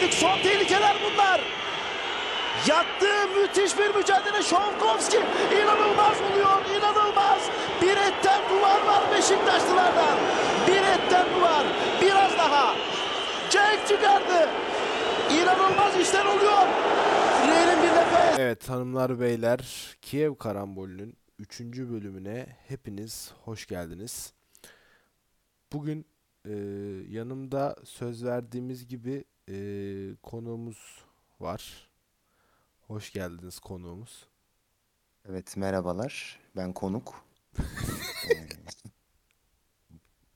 Artık son tehlikeler bunlar. Yattı müthiş bir mücadele Şovkovski. İnanılmaz oluyor inanılmaz. Bir etten duvar var Beşiktaşlılardan. Bir etten duvar. Biraz daha. Cenk çıkardı. İnanılmaz işler oluyor. Real'in bir nefes. Evet hanımlar beyler Kiev Karambolü'nün 3. bölümüne hepiniz hoş geldiniz. Bugün e, yanımda söz verdiğimiz gibi e, konuğumuz var. Hoş geldiniz konuğumuz. Evet merhabalar. Ben konuk. Ee,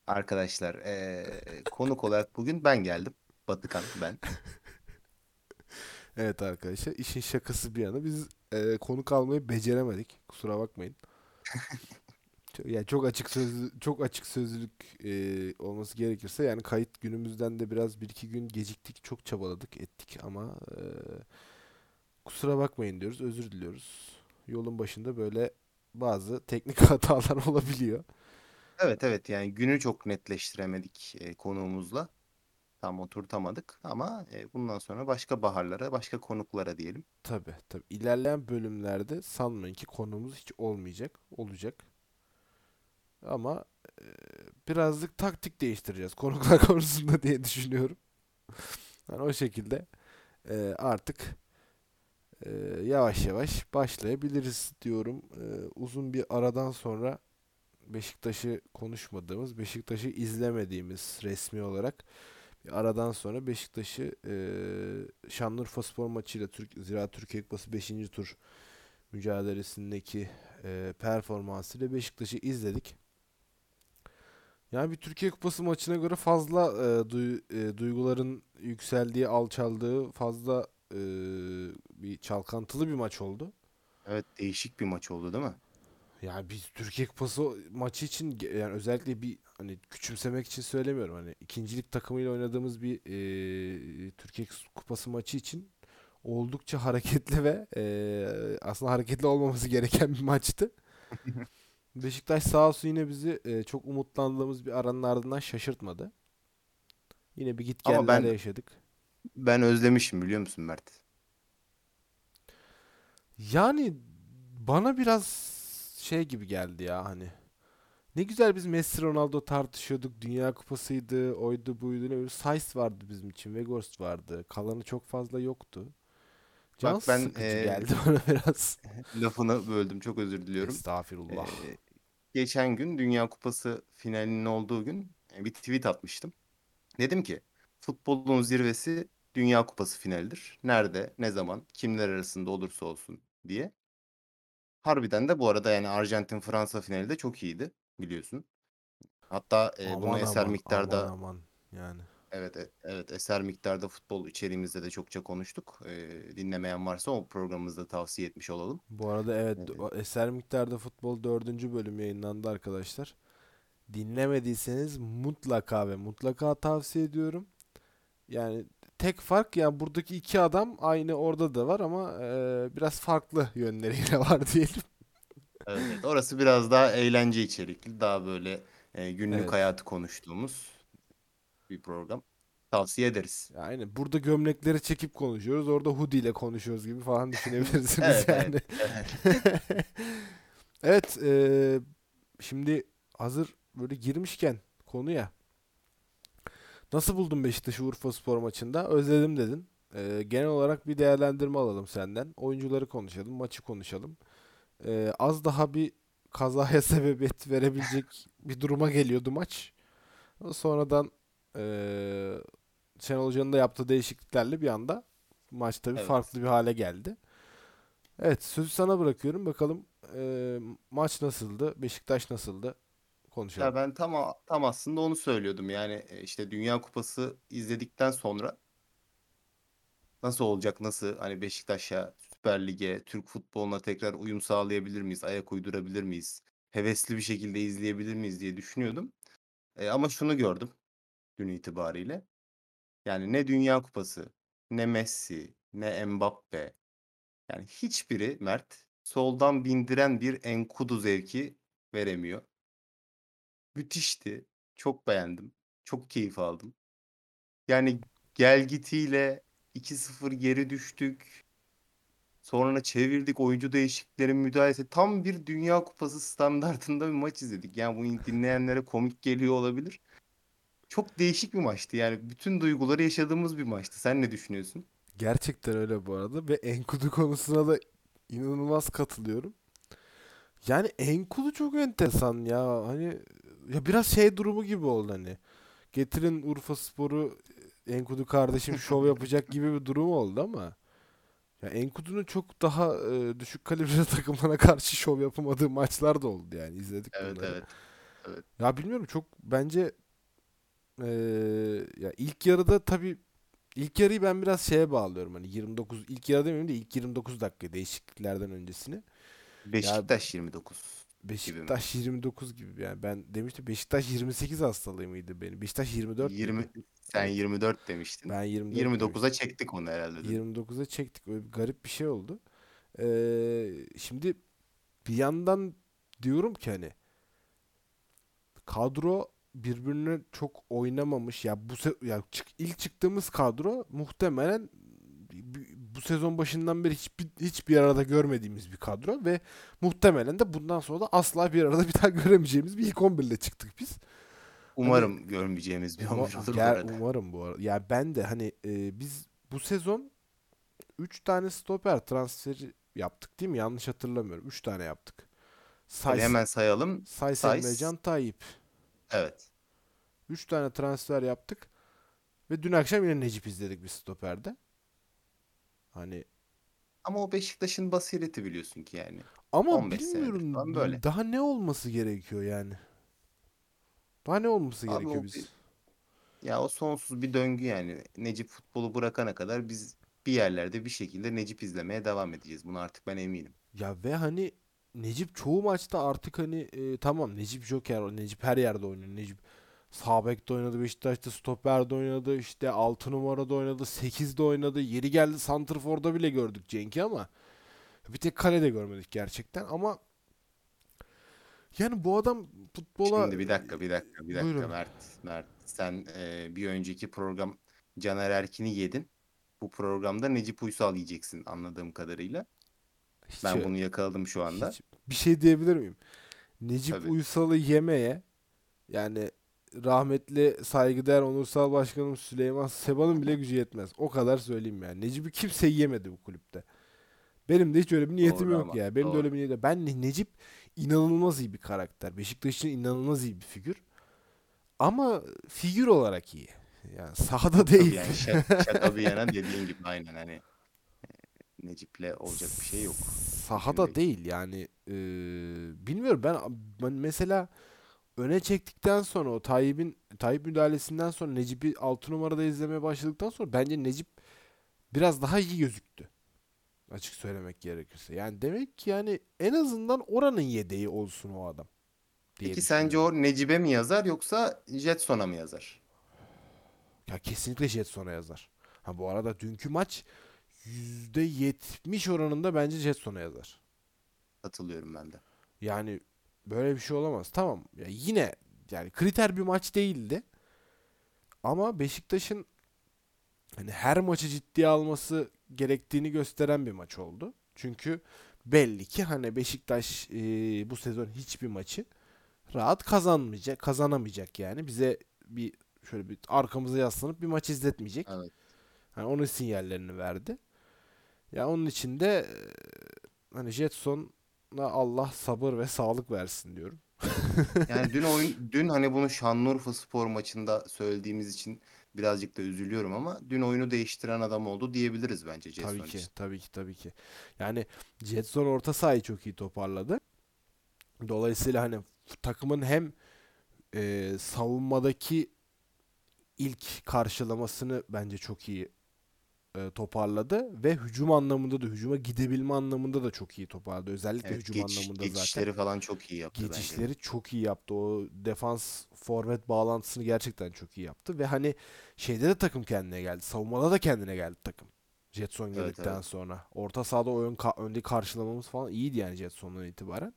Arkadaşlar ee, konuk olarak bugün ben geldim. Batıkan ben. Evet arkadaşlar işin şakası bir yana biz e, konuk almayı beceremedik. Kusura bakmayın. Yani çok açık sözlü çok açık sözlülük e, olması gerekirse yani kayıt günümüzden de biraz bir iki gün geciktik. Çok çabaladık ettik ama e, kusura bakmayın diyoruz. Özür diliyoruz. Yolun başında böyle bazı teknik hatalar olabiliyor. Evet evet yani günü çok netleştiremedik ee, konuğumuzla. Tam oturtamadık ama ee, bundan sonra başka baharlara, başka konuklara diyelim. Tabii tabii. İlerleyen bölümlerde sanmayın ki konumuz hiç olmayacak. Olacak. Ama e, birazcık taktik değiştireceğiz konuklar konusunda diye düşünüyorum. Yani o şekilde e, artık e, yavaş yavaş başlayabiliriz diyorum. E, uzun bir aradan sonra Beşiktaş'ı konuşmadığımız, Beşiktaş'ı izlemediğimiz resmi olarak bir aradan sonra Beşiktaş'ı e, Şanlıurfa Spor maçıyla Türk, Ziraat Türkiye Kupası 5. tur mücadelesindeki e, performansıyla Beşiktaş'ı izledik. Yani bir Türkiye Kupası maçına göre fazla e, duy- e, duyguların yükseldiği, alçaldığı, fazla e, bir çalkantılı bir maç oldu. Evet değişik bir maç oldu değil mi? Yani biz Türkiye Kupası maçı için yani özellikle bir hani küçümsemek için söylemiyorum. Hani ikincilik takımıyla oynadığımız bir e, Türkiye Kupası maçı için oldukça hareketli ve e, aslında hareketli olmaması gereken bir maçtı. Beşiktaş sağ olsun yine bizi e, çok umutlandığımız bir aranın ardından şaşırtmadı. Yine bir git ben yaşadık. ben özlemişim biliyor musun Mert? Yani bana biraz şey gibi geldi ya hani. Ne güzel biz Messi Ronaldo tartışıyorduk. Dünya Kupası'ydı, oydu buydu. Ne. Sainz vardı bizim için. Weghorst vardı. Kalanı çok fazla yoktu. Can Bak ben ee, geldi bana biraz. lafını böldüm çok özür diliyorum. Estağfirullah. Ee, geçen gün Dünya Kupası finalinin olduğu gün e, bir tweet atmıştım. Dedim ki futbolun zirvesi Dünya Kupası finalidir. Nerede, ne zaman, kimler arasında olursa olsun diye. Harbiden de bu arada yani Arjantin-Fransa finali de çok iyiydi biliyorsun. Hatta e, bunu Aman eser aman aman miktarda aman yani. Evet e- evet eser miktarda futbol içeriğimizde de çokça konuştuk. E, dinlemeyen varsa o programımızda tavsiye etmiş olalım. Bu arada evet E, o Eser Miktar'da Futbol dördüncü bölüm yayınlandı arkadaşlar. Dinlemediyseniz mutlaka ve mutlaka tavsiye ediyorum. Yani tek fark yani buradaki iki adam aynı orada da var ama e, biraz farklı yönleriyle var diyelim. Evet, evet. Orası biraz daha eğlence içerikli, daha böyle e, günlük Evet. hayatı konuştuğumuz bir program. Tavsiye ederiz. Yani burada gömlekleri çekip konuşuyoruz. Orada hoodie ile konuşuyoruz gibi falan düşünebilirsiniz Evet, yani. evet, evet. Evet, e, şimdi hazır böyle girmişken konuya nasıl buldun Beşiktaş'ı Urfaspor maçında? Özledim dedin. E, genel olarak bir değerlendirme alalım senden. Oyuncuları konuşalım, maçı konuşalım. E, az daha bir kazaya sebebiyet verebilecek bir duruma geliyordu maç. Sonradan e, Şenol Hoca'nın da yaptığı değişikliklerle bir anda maç tabii Evet. farklı bir hale geldi. Evet, sözü sana bırakıyorum. Bakalım e, maç nasıldı? Beşiktaş nasıldı? Konuşalım. Ya ben tam tam aslında onu söylüyordum. Yani e, işte Dünya Kupası izledikten sonra nasıl olacak, nasıl hani Beşiktaş'a, Süper Lig'e, Türk futboluna tekrar uyum sağlayabilir miyiz, ayak uydurabilir miyiz, hevesli bir şekilde izleyebilir miyiz diye düşünüyordum. E, ama şunu gördüm dün itibariyle. Yani ne Dünya Kupası, ne Messi, ne Mbappe, yani hiçbiri Mert soldan bindiren bir Enkudu zevki veremiyor. Müthişti. Çok beğendim. Çok keyif aldım. Yani gelgitiyle, 2-0 geri düştük. Sonra çevirdik. Oyuncu değişikliklerin müdahalesi. Tam bir Dünya Kupası standartında bir maç izledik. Yani bu dinleyenlere komik geliyor olabilir. Çok değişik bir maçtı. Yani bütün duyguları yaşadığımız bir maçtı. Sen ne düşünüyorsun? Gerçekten öyle bu arada ve Enkudu konusuna da inanılmaz katılıyorum. Yani Enkudu çok enteresan ya. Hani ya biraz şey durumu gibi oldu hani. Getirin Urfa Spor'u Enkudu kardeşim şov yapacak gibi bir durum oldu ama ya Enkudu'nun çok daha e, düşük kalibre takımlara karşı şov yapamadığı maçlar da oldu yani izledik Evet bunları. evet. Ya bilmiyorum çok bence e, ya ilk yarıda tabii ilk yarıyı ben biraz şeye bağlıyorum hani 29 ilk yarı demeyeyim de ilk 29 dakika değişikliklerden öncesini. Beşiktaş 29. Beşiktaş 29 gibi yani ben demiştim Beşiktaş 28 hastalığı mıydı benim? Beşiktaş 24 miydi? 20 sen 24 demiştin. Ben 24 29'a demiştim. çektik onu herhalde. değil mi? 29'a çektik. Öyle bir garip bir şey oldu. Ee, şimdi bir yandan diyorum ki hani kadro birbirine çok oynamamış. Ya bu se- ya çık- ilk çıktığımız kadro muhtemelen bu sezon başından beri hiçbir hiçbir arada görmediğimiz bir kadro ve muhtemelen de bundan sonra da asla bir arada bir daha göremeyeceğimiz bir ilk 11 ile çıktık biz. Umarım görmeyeceğimiz bir Uma- 11 olur bu Ger- arada. umarım bu arada. Ya ben de hani e, biz bu sezon 3 tane stoper transferi yaptık değil mi? Yanlış hatırlamıyorum. 3 tane yaptık. Say, hemen sayalım. Say Says. Emrecan Tayyip. Evet. 3 tane transfer yaptık. Ve dün akşam yine Necip izledik bir stoperde. Hani Ama o Beşiktaş'ın basireti biliyorsun ki yani. ama 15 senedir bilmiyorum böyle. daha ne olması gerekiyor yani? Daha ne olması Abi gerekiyor biz? bir- Ya o sonsuz bir döngü yani. Necip futbolu bırakana kadar biz bir yerlerde bir şekilde Necip izlemeye devam edeceğiz. Buna artık ben eminim. Ya ve hani Necip çoğu maçta artık hani e, tamam Necip Joker, Necip her yerde oynuyor. Necip sağ bekte oynadı, Beşiktaş'ta stoperde oynadı, işte 6 numarada oynadı, 8'de oynadı. Yeri geldi santrforda bile gördük Cenk'i ama bir tek kalede görmedik gerçekten ama yani bu adam futbola Şimdi bir dakika, bir dakika, bir dakika Buyurun. Mert. Mert, sen e, bir önceki program Caner Erkin'i yedin. Bu programda Necip Uysal yiyeceksin anladığım kadarıyla. Hiç, Ben bunu yakaladım şu anda. hiç- bir şey diyebilir miyim? Necip Tabii. Uysal'ı yemeye yani rahmetli saygıdeğer onursal başkanım Süleyman Seba'nın bile gücü yetmez. O kadar söyleyeyim yani. Necip'i kimse yiyemedi bu kulüpte. Benim de hiç öyle bir niyetim Doğru yok ama, ya. Benim de doğru. öyle bir niyetim. Ben Ne- Necip inanılmaz iyi bir karakter. Beşiktaş için inanılmaz iyi bir figür. Ama figür olarak iyi. Yani sahada değil. yani şaka, şaka bir yana dediğin gibi aynen hani Necip'le olacak bir şey yok. Sahada Mümkün değil yani e, bilmiyorum ben, ben mesela öne çektikten sonra o Tayyip'in Tayyip müdahalesinden sonra Necip'i 6 numarada izlemeye başladıktan sonra bence Necip biraz daha iyi gözüktü. Açık söylemek gerekirse. Yani demek ki yani en azından oranın yedeği olsun o adam Peki sence o Necip'e mi yazar yoksa Jetson'a mı yazar? Ya kesinlikle Jetson'a yazar. Ha bu arada dünkü maç %70 oranında bence Jetson'a yazar. Katılıyorum ben de. Yani böyle bir şey olamaz. Tamam. Ya yine yani kriter bir maç değildi. Ama Beşiktaş'ın hani her maçı ciddiye alması gerektiğini gösteren bir maç oldu. Çünkü belli ki hani Beşiktaş e, bu sezon hiçbir maçı rahat kazanmayacak, kazanamayacak yani. Bize bir şöyle bir arkamıza yaslanıp bir maç izletmeyecek. Evet. Hani onun sinyallerini verdi. Ya onun için de hani Jetson'a Allah sabır ve sağlık versin diyorum. Yani dün oyun dün hani bunu Şanlıurfa Spor maçında söylediğimiz için birazcık da üzülüyorum ama dün oyunu değiştiren adam oldu diyebiliriz bence Jetson Tabii ki, için. tabii ki, tabii ki. Yani Jetson orta sahayı çok iyi toparladı. Dolayısıyla hani takımın hem e, savunmadaki ilk karşılamasını bence çok iyi e, toparladı ve hücum anlamında da hücuma gidebilme anlamında da çok iyi toparladı. Özellikle Evet, hücum geçiş- anlamında zaten. geçişleri falan çok iyi yaptı bence. Geçişleri çok iyi yaptı. O defans forvet bağlantısını gerçekten çok iyi yaptı ve hani şeyde de takım kendine geldi. Savunmada da kendine geldi takım. Jetson Evet, geldikten evet. sonra. Orta sahada oyun ka- önde karşılamamız falan iyiydi yani Jetson'dan itibaren.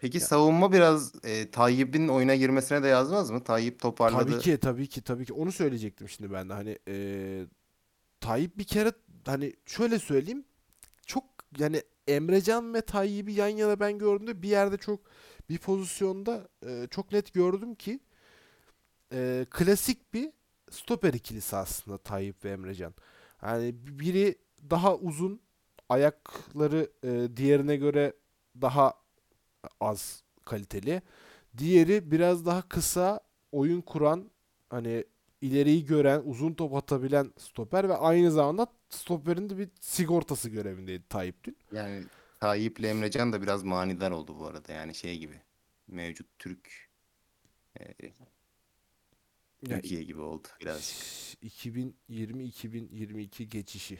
Peki savunma biraz e, Tayyip'in oyuna girmesine de yazmaz mı? Tayyip toparladı. Tabii ki tabii ki tabii ki onu söyleyecektim şimdi ben de hani eee Tayyip bir kere hani şöyle söyleyeyim çok yani Emrecan ve Tayyip'i yan yana ben gördüğümde bir yerde çok bir pozisyonda e, çok net gördüm ki e, klasik bir stoper ikilisi aslında Tayyip ve Emrecan. Yani biri daha uzun ayakları e, diğerine göre daha az kaliteli. Diğeri biraz daha kısa oyun kuran hani ileriyi gören, uzun top atabilen stoper ve aynı zamanda stoperin de bir sigortası görevindeydi Tayyip dün. Yani Tayyip'le Emrecan da biraz manidar oldu bu arada. Yani şey gibi. Mevcut Türk e, Ya, Türkiye gibi oldu birazcık. 2020-2022 geçişi.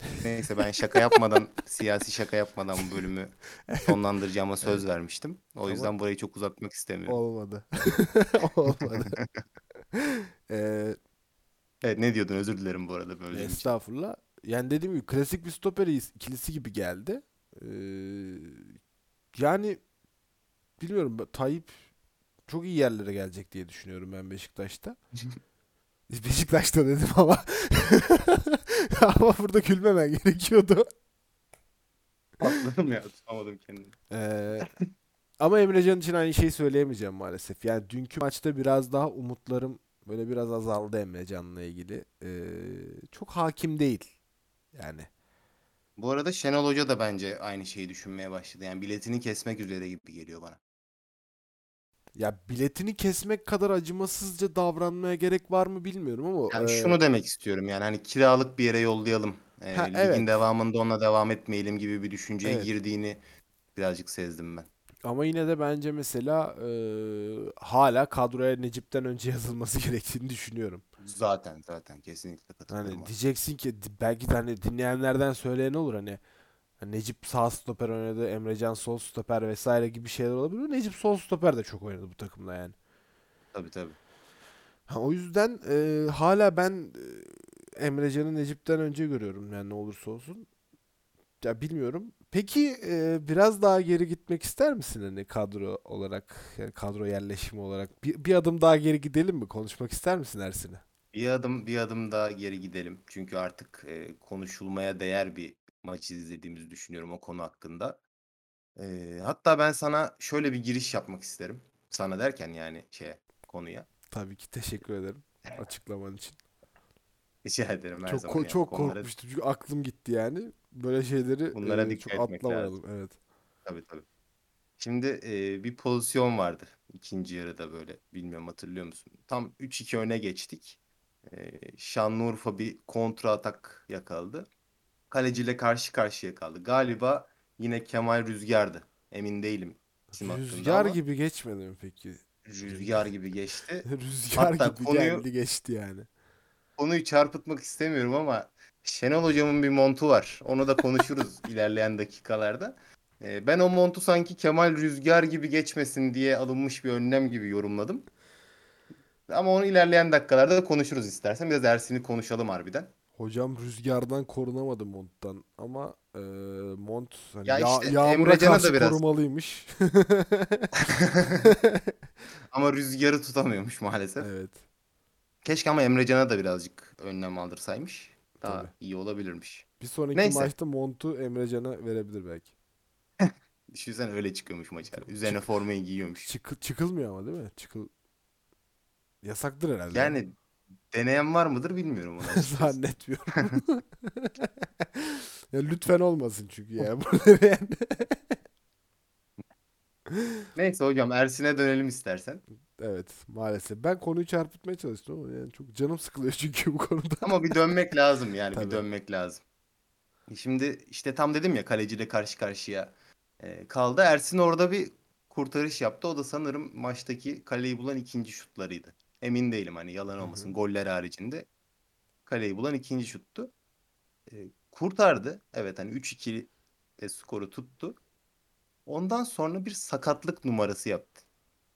Neyse ben şaka yapmadan, siyasi şaka yapmadan bu bölümü sonlandıracağıma söz vermiştim. O Ama- yüzden burayı çok uzatmak istemiyorum. Olmadı. Olmadı. Ee, Evet ne diyordun özür dilerim bu arada böyle. estağfurullah. Yani dediğim gibi klasik bir stoper ikilisi gibi geldi. Ee, yani bilmiyorum Tayyip çok iyi yerlere gelecek diye düşünüyorum ben Beşiktaş'ta. Beşiktaş'ta dedim ama ama burada gülmemen gerekiyordu. Patladım ya tutamadım kendimi. Ee, ama Emrecan için aynı şeyi söyleyemeyeceğim maalesef. Yani dünkü maçta biraz daha umutlarım böyle biraz azaldı Emrecan'la ilgili. Ee, çok hakim değil. Yani Bu arada Şenol Hoca da bence aynı şeyi düşünmeye başladı. Yani biletini kesmek üzere gibi geliyor bana. ya biletini kesmek kadar acımasızca davranmaya gerek var mı bilmiyorum ama Yani e, şunu demek istiyorum yani hani kiralık bir yere yollayalım. Ee, Ha, ligin evet. devamında onunla devam etmeyelim gibi bir düşünceye Evet. girdiğini birazcık sezdim ben. Ama yine de bence mesela e, hala kadroya Necip'ten önce yazılması gerektiğini düşünüyorum. Zaten zaten kesinlikle katılıyorum. Hani diyeceksin ki belki de hani dinleyenlerden söyleyen olur hani hani Necip sağ stoper oynadı, Emrecan sol stoper vesaire gibi şeyler olabilir. Necip sol stoper de çok oynadı bu takımda yani. Tabii tabii. Ha, o yüzden e, hala ben e, Emrecan'ı Necip'ten önce görüyorum yani ne olursa olsun. Ya bilmiyorum. Peki e, biraz daha geri gitmek ister misin hani kadro olarak yani kadro yerleşimi olarak bir, bir adım daha geri gidelim mi? Konuşmak ister misin Ersin'e? Bir adım bir adım daha geri gidelim. Çünkü artık e, konuşulmaya değer bir maç izlediğimizi düşünüyorum o konu hakkında. E, hatta ben sana şöyle bir giriş yapmak isterim. Sana derken yani şeye konuya. Tabii ki teşekkür ederim açıklaman için. Rica ederim her Çok zaman ko- yani çok konulara- korkmuştum çünkü aklım gitti yani. Böyle şeyleri Bunlara e, dikkat çok etmek atlamayalım. Evet. Tabii tabii. Şimdi e, bir pozisyon vardı ikinci yarıda böyle. Bilmiyorum hatırlıyor musun? Tam 3-2 öne geçtik. E, Şanlıurfa bir kontra atak yakaladı. Kaleciyle karşı karşıya kaldı. Galiba yine Kemal Rüzgar'dı. Emin değilim Rüzgar ama gibi geçmedi mi peki? Rüzgar gibi geçti. Rüzgar Hatta gibi konuyu- geldi geçti yani. Konuyu çarpıtmak istemiyorum ama Şenol Hocam'ın bir montu var. Onu da konuşuruz ilerleyen dakikalarda. Ee, ben o montu sanki Kemal Rüzgar gibi geçmesin diye alınmış bir önlem gibi yorumladım. Ama onu ilerleyen dakikalarda da konuşuruz istersen. Biraz Ersin'i konuşalım harbiden. Hocam rüzgardan korunamadı monttan ama e, mont hani Ya ya, işte yağmura da karşı biraz- korumalıymış. Ama rüzgarı tutamıyormuş maalesef. Evet. Keşke ama Emrecan'a da birazcık önlem aldırsaymış. Daha Tabii. iyi olabilirmiş. Bir sonraki Neyse. maçta montu Emrecan'a verebilir belki. Düşünsene öyle çıkıyormuş maça. Üzerine formayı giyiyormuş. Çıkı- çıkılmıyor ama değil mi? Çıkıl yasaktır herhalde. Yani deneyen var mıdır bilmiyorum onu açıkçası. zannetmiyorum. ya lütfen olmasın çünkü ya. Burada yani. Neyse hocam Ersin'e dönelim istersen. Evet maalesef. Ben konuyu çarpıtmaya çalıştım ama yani çok canım sıkılıyor çünkü bu konuda. Ama bir dönmek lazım yani Tabii. bir dönmek lazım. Şimdi işte tam dedim ya kaleciyle karşı karşıya e, kaldı. Ersin orada bir kurtarış yaptı. O da sanırım maçtaki kaleyi bulan ikinci şutlarıydı. Emin değilim hani yalan olmasın. hı. Goller haricinde kaleyi bulan ikinci şuttu. E, kurtardı. Evet hani 3-2 de skoru tuttu. Ondan sonra bir sakatlık numarası yaptı.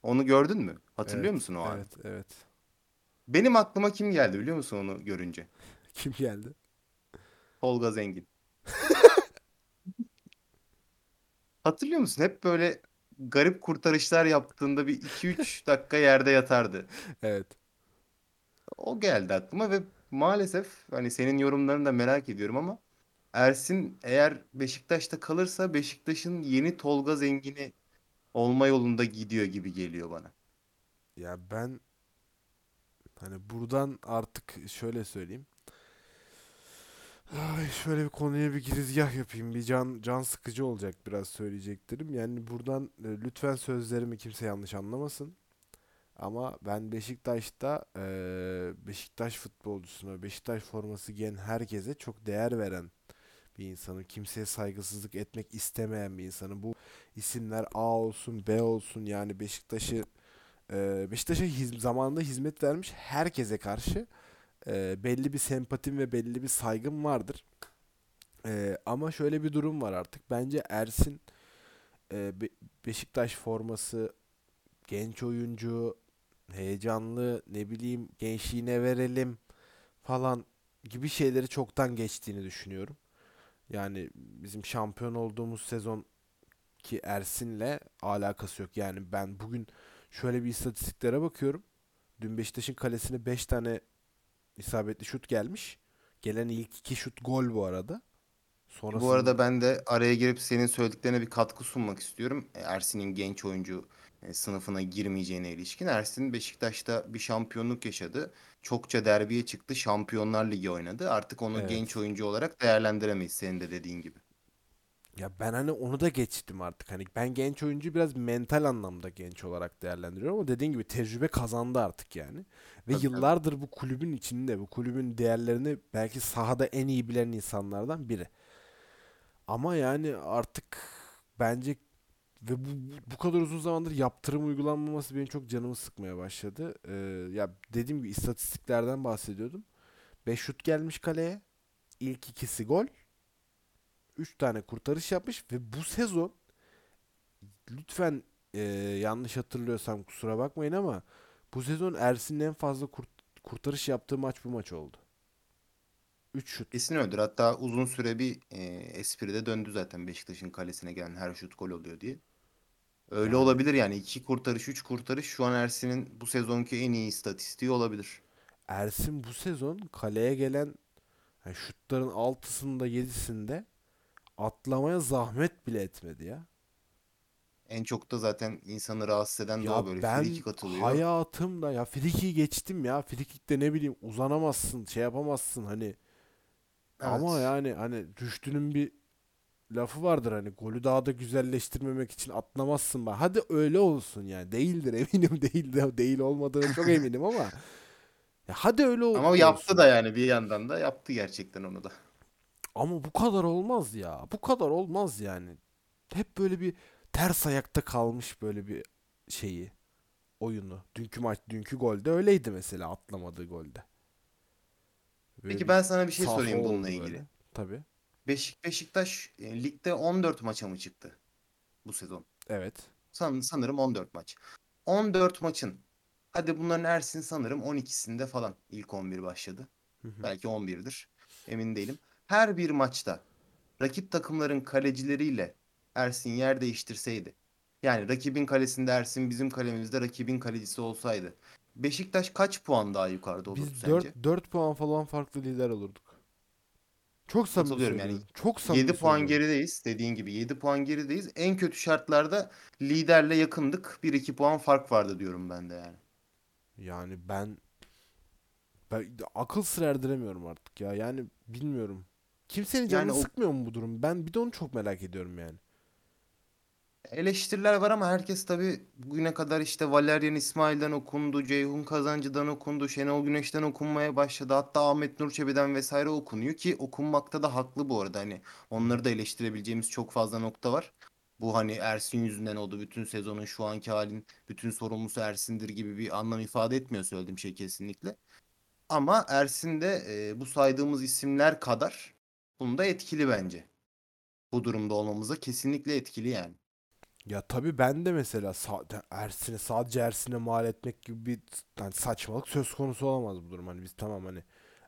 Onu gördün mü? Hatırlıyor Evet, musun o an? Evet evet. Benim aklıma kim geldi biliyor musun onu görünce? Kim geldi? Tolga Zengin. Hatırlıyor musun? Hep böyle garip kurtarışlar yaptığında bir 2-3 dakika yerde yatardı. Evet. O geldi aklıma ve maalesef hani senin yorumlarını da merak ediyorum ama Ersin eğer Beşiktaş'ta kalırsa Beşiktaş'ın yeni Tolga Zengin'i olma yolunda gidiyor gibi geliyor bana. Ya ben hani buradan artık şöyle söyleyeyim. Ay şöyle bir konuya bir girizgah yapayım. Bir can can sıkıcı olacak biraz söyleyeceklerim. Yani buradan e, lütfen sözlerimi kimse yanlış anlamasın. Ama ben Beşiktaş'ta e, Beşiktaş futbolcusuna, Beşiktaş forması giyen herkese çok değer veren bir insanım. Kimseye saygısızlık etmek istemeyen bir insanım. Bu isimler A olsun, B olsun yani Beşiktaş'ı e, Beşiktaş'a hiz- zamanında hizmet vermiş herkese karşı e, belli bir sempatim ve belli bir saygım vardır. E, ama şöyle bir durum var artık. Bence Ersin Be- Beşiktaş forması genç oyuncu, heyecanlı, ne bileyim gençliğine verelim falan gibi şeyleri çoktan geçtiğini düşünüyorum. Yani bizim şampiyon olduğumuz sezon ki Ersin'le alakası yok. Yani ben bugün şöyle bir istatistiklere bakıyorum. Dün Beşiktaş'ın kalesine 5 tane isabetli şut gelmiş. Gelen ilk iki şut gol bu arada. Bu Sonrasında arada ben de araya girip senin söylediklerine bir katkı sunmak istiyorum. Ersin'in genç oyuncu sınıfına girmeyeceğine ilişkin. Ersin Beşiktaş'ta bir şampiyonluk yaşadı. Çokça derbiye çıktı. Şampiyonlar Ligi oynadı. Artık onu Evet. genç oyuncu olarak değerlendiremeyiz senin de dediğin gibi. Ya ben hani onu da geçtim artık. Hani ben genç oyuncu biraz mental anlamda genç olarak değerlendiriyorum ama dediğin gibi tecrübe kazandı artık yani. Ve Tabii, tabii. yıllardır bu kulübün içinde, bu kulübün değerlerini belki sahada en iyi bilen insanlardan biri. Ama yani artık bence ve bu, bu kadar uzun zamandır yaptırım uygulanmaması benim çok canımı sıkmaya başladı. Ee, ya dediğim gibi istatistiklerden bahsediyordum. 5 şut gelmiş kaleye. İlk ikisi gol. 3 tane kurtarış yapmış ve bu sezon lütfen e, yanlış hatırlıyorsam kusura bakmayın ama bu sezon Ersin'in en fazla kurt- kurtarış yaptığı maç bu maç oldu. 3 şut. Kesin öyledir. Hatta uzun süre bir e, espri de döndü zaten Beşiktaş'ın kalesine gelen her şut gol oluyor diye. Öyle olabilir yani. iki kurtarış, üç kurtarış şu an Ersin'in bu sezonki en iyi istatistiği olabilir. Ersin bu sezon kaleye gelen yani şutların 6'sında 7'sinde atlamaya zahmet bile etmedi ya. En çok da zaten insanı rahatsız eden de Ya o böyle ben frikik atılıyor. hayatımda ya friki geçtim ya. Frikikte ne bileyim uzanamazsın, şey yapamazsın hani. Ama Evet. yani hani Rüştü'nün bir lafı vardır hani golü daha da güzelleştirmemek için atlamazsın. Bak. Hadi öyle olsun yani. Değildir eminim değil de değil olmadığını çok eminim ama ya hadi öyle ol- Ama yaptı olsun. da yani bir yandan da yaptı gerçekten onu da. Ama bu kadar olmaz ya. Bu kadar olmaz yani. Hep böyle bir ters ayakta kalmış böyle bir şeyi, oyunu. Dünkü maç, dünkü golde öyleydi mesela atlamadığı golde. Böyle Peki ben sana bir şey sorayım bununla böyle. ilgili. Tabii. Beşik, Beşiktaş e, ligde 14 maça mı çıktı bu sezon? Evet. San, sanırım 14 maç. 14 maçın hadi bunların Ersin sanırım 12'sinde falan ilk 11 başladı. Hı hı. Belki 11'dir. Emin değilim. Her bir maçta rakip takımların kalecileriyle Ersin yer değiştirseydi. Yani rakibin kalesinde Ersin, bizim kalemizde rakibin kalecisi olsaydı. Beşiktaş kaç puan daha yukarıda olurdu Biz sence? 4 4 puan falan farklı lider olurduk. Çok samimi Katılıyorum yani. Çok samimi 7 puan söylüyorum. gerideyiz. Dediğin gibi 7 puan gerideyiz. En kötü şartlarda liderle yakındık. 1-2 puan fark vardı diyorum ben de yani. Yani ben ben akıl sır erdiremiyorum artık ya. Yani bilmiyorum. Kimsenin canını Yani o sıkmıyor mu bu durum? Ben bir de onu çok merak ediyorum yani. Eleştiriler var ama herkes tabii bugüne kadar işte Valerian İsmail'den okundu, Ceyhun Kazancı'dan okundu, Şenol Güneş'ten okunmaya başladı. Hatta Ahmet Nur Çebi'den vesaire okunuyor ki okunmakta da haklı bu arada. Hani onları da eleştirebileceğimiz çok fazla nokta var. Bu hani Ersin yüzünden oldu. Bütün sezonun şu anki halin bütün sorumlusu Ersin'dir gibi bir anlam ifade etmiyor söylediğim şey kesinlikle. Ama Ersin de e, bu saydığımız isimler kadar bunda etkili bence. Bu durumda olmamıza kesinlikle etkili yani. Ya tabii ben de mesela sa- Ersin'e sadece Ersin'e mal etmek gibi bir hani saçmalık söz konusu olamaz bu durum. Hani biz tamam hani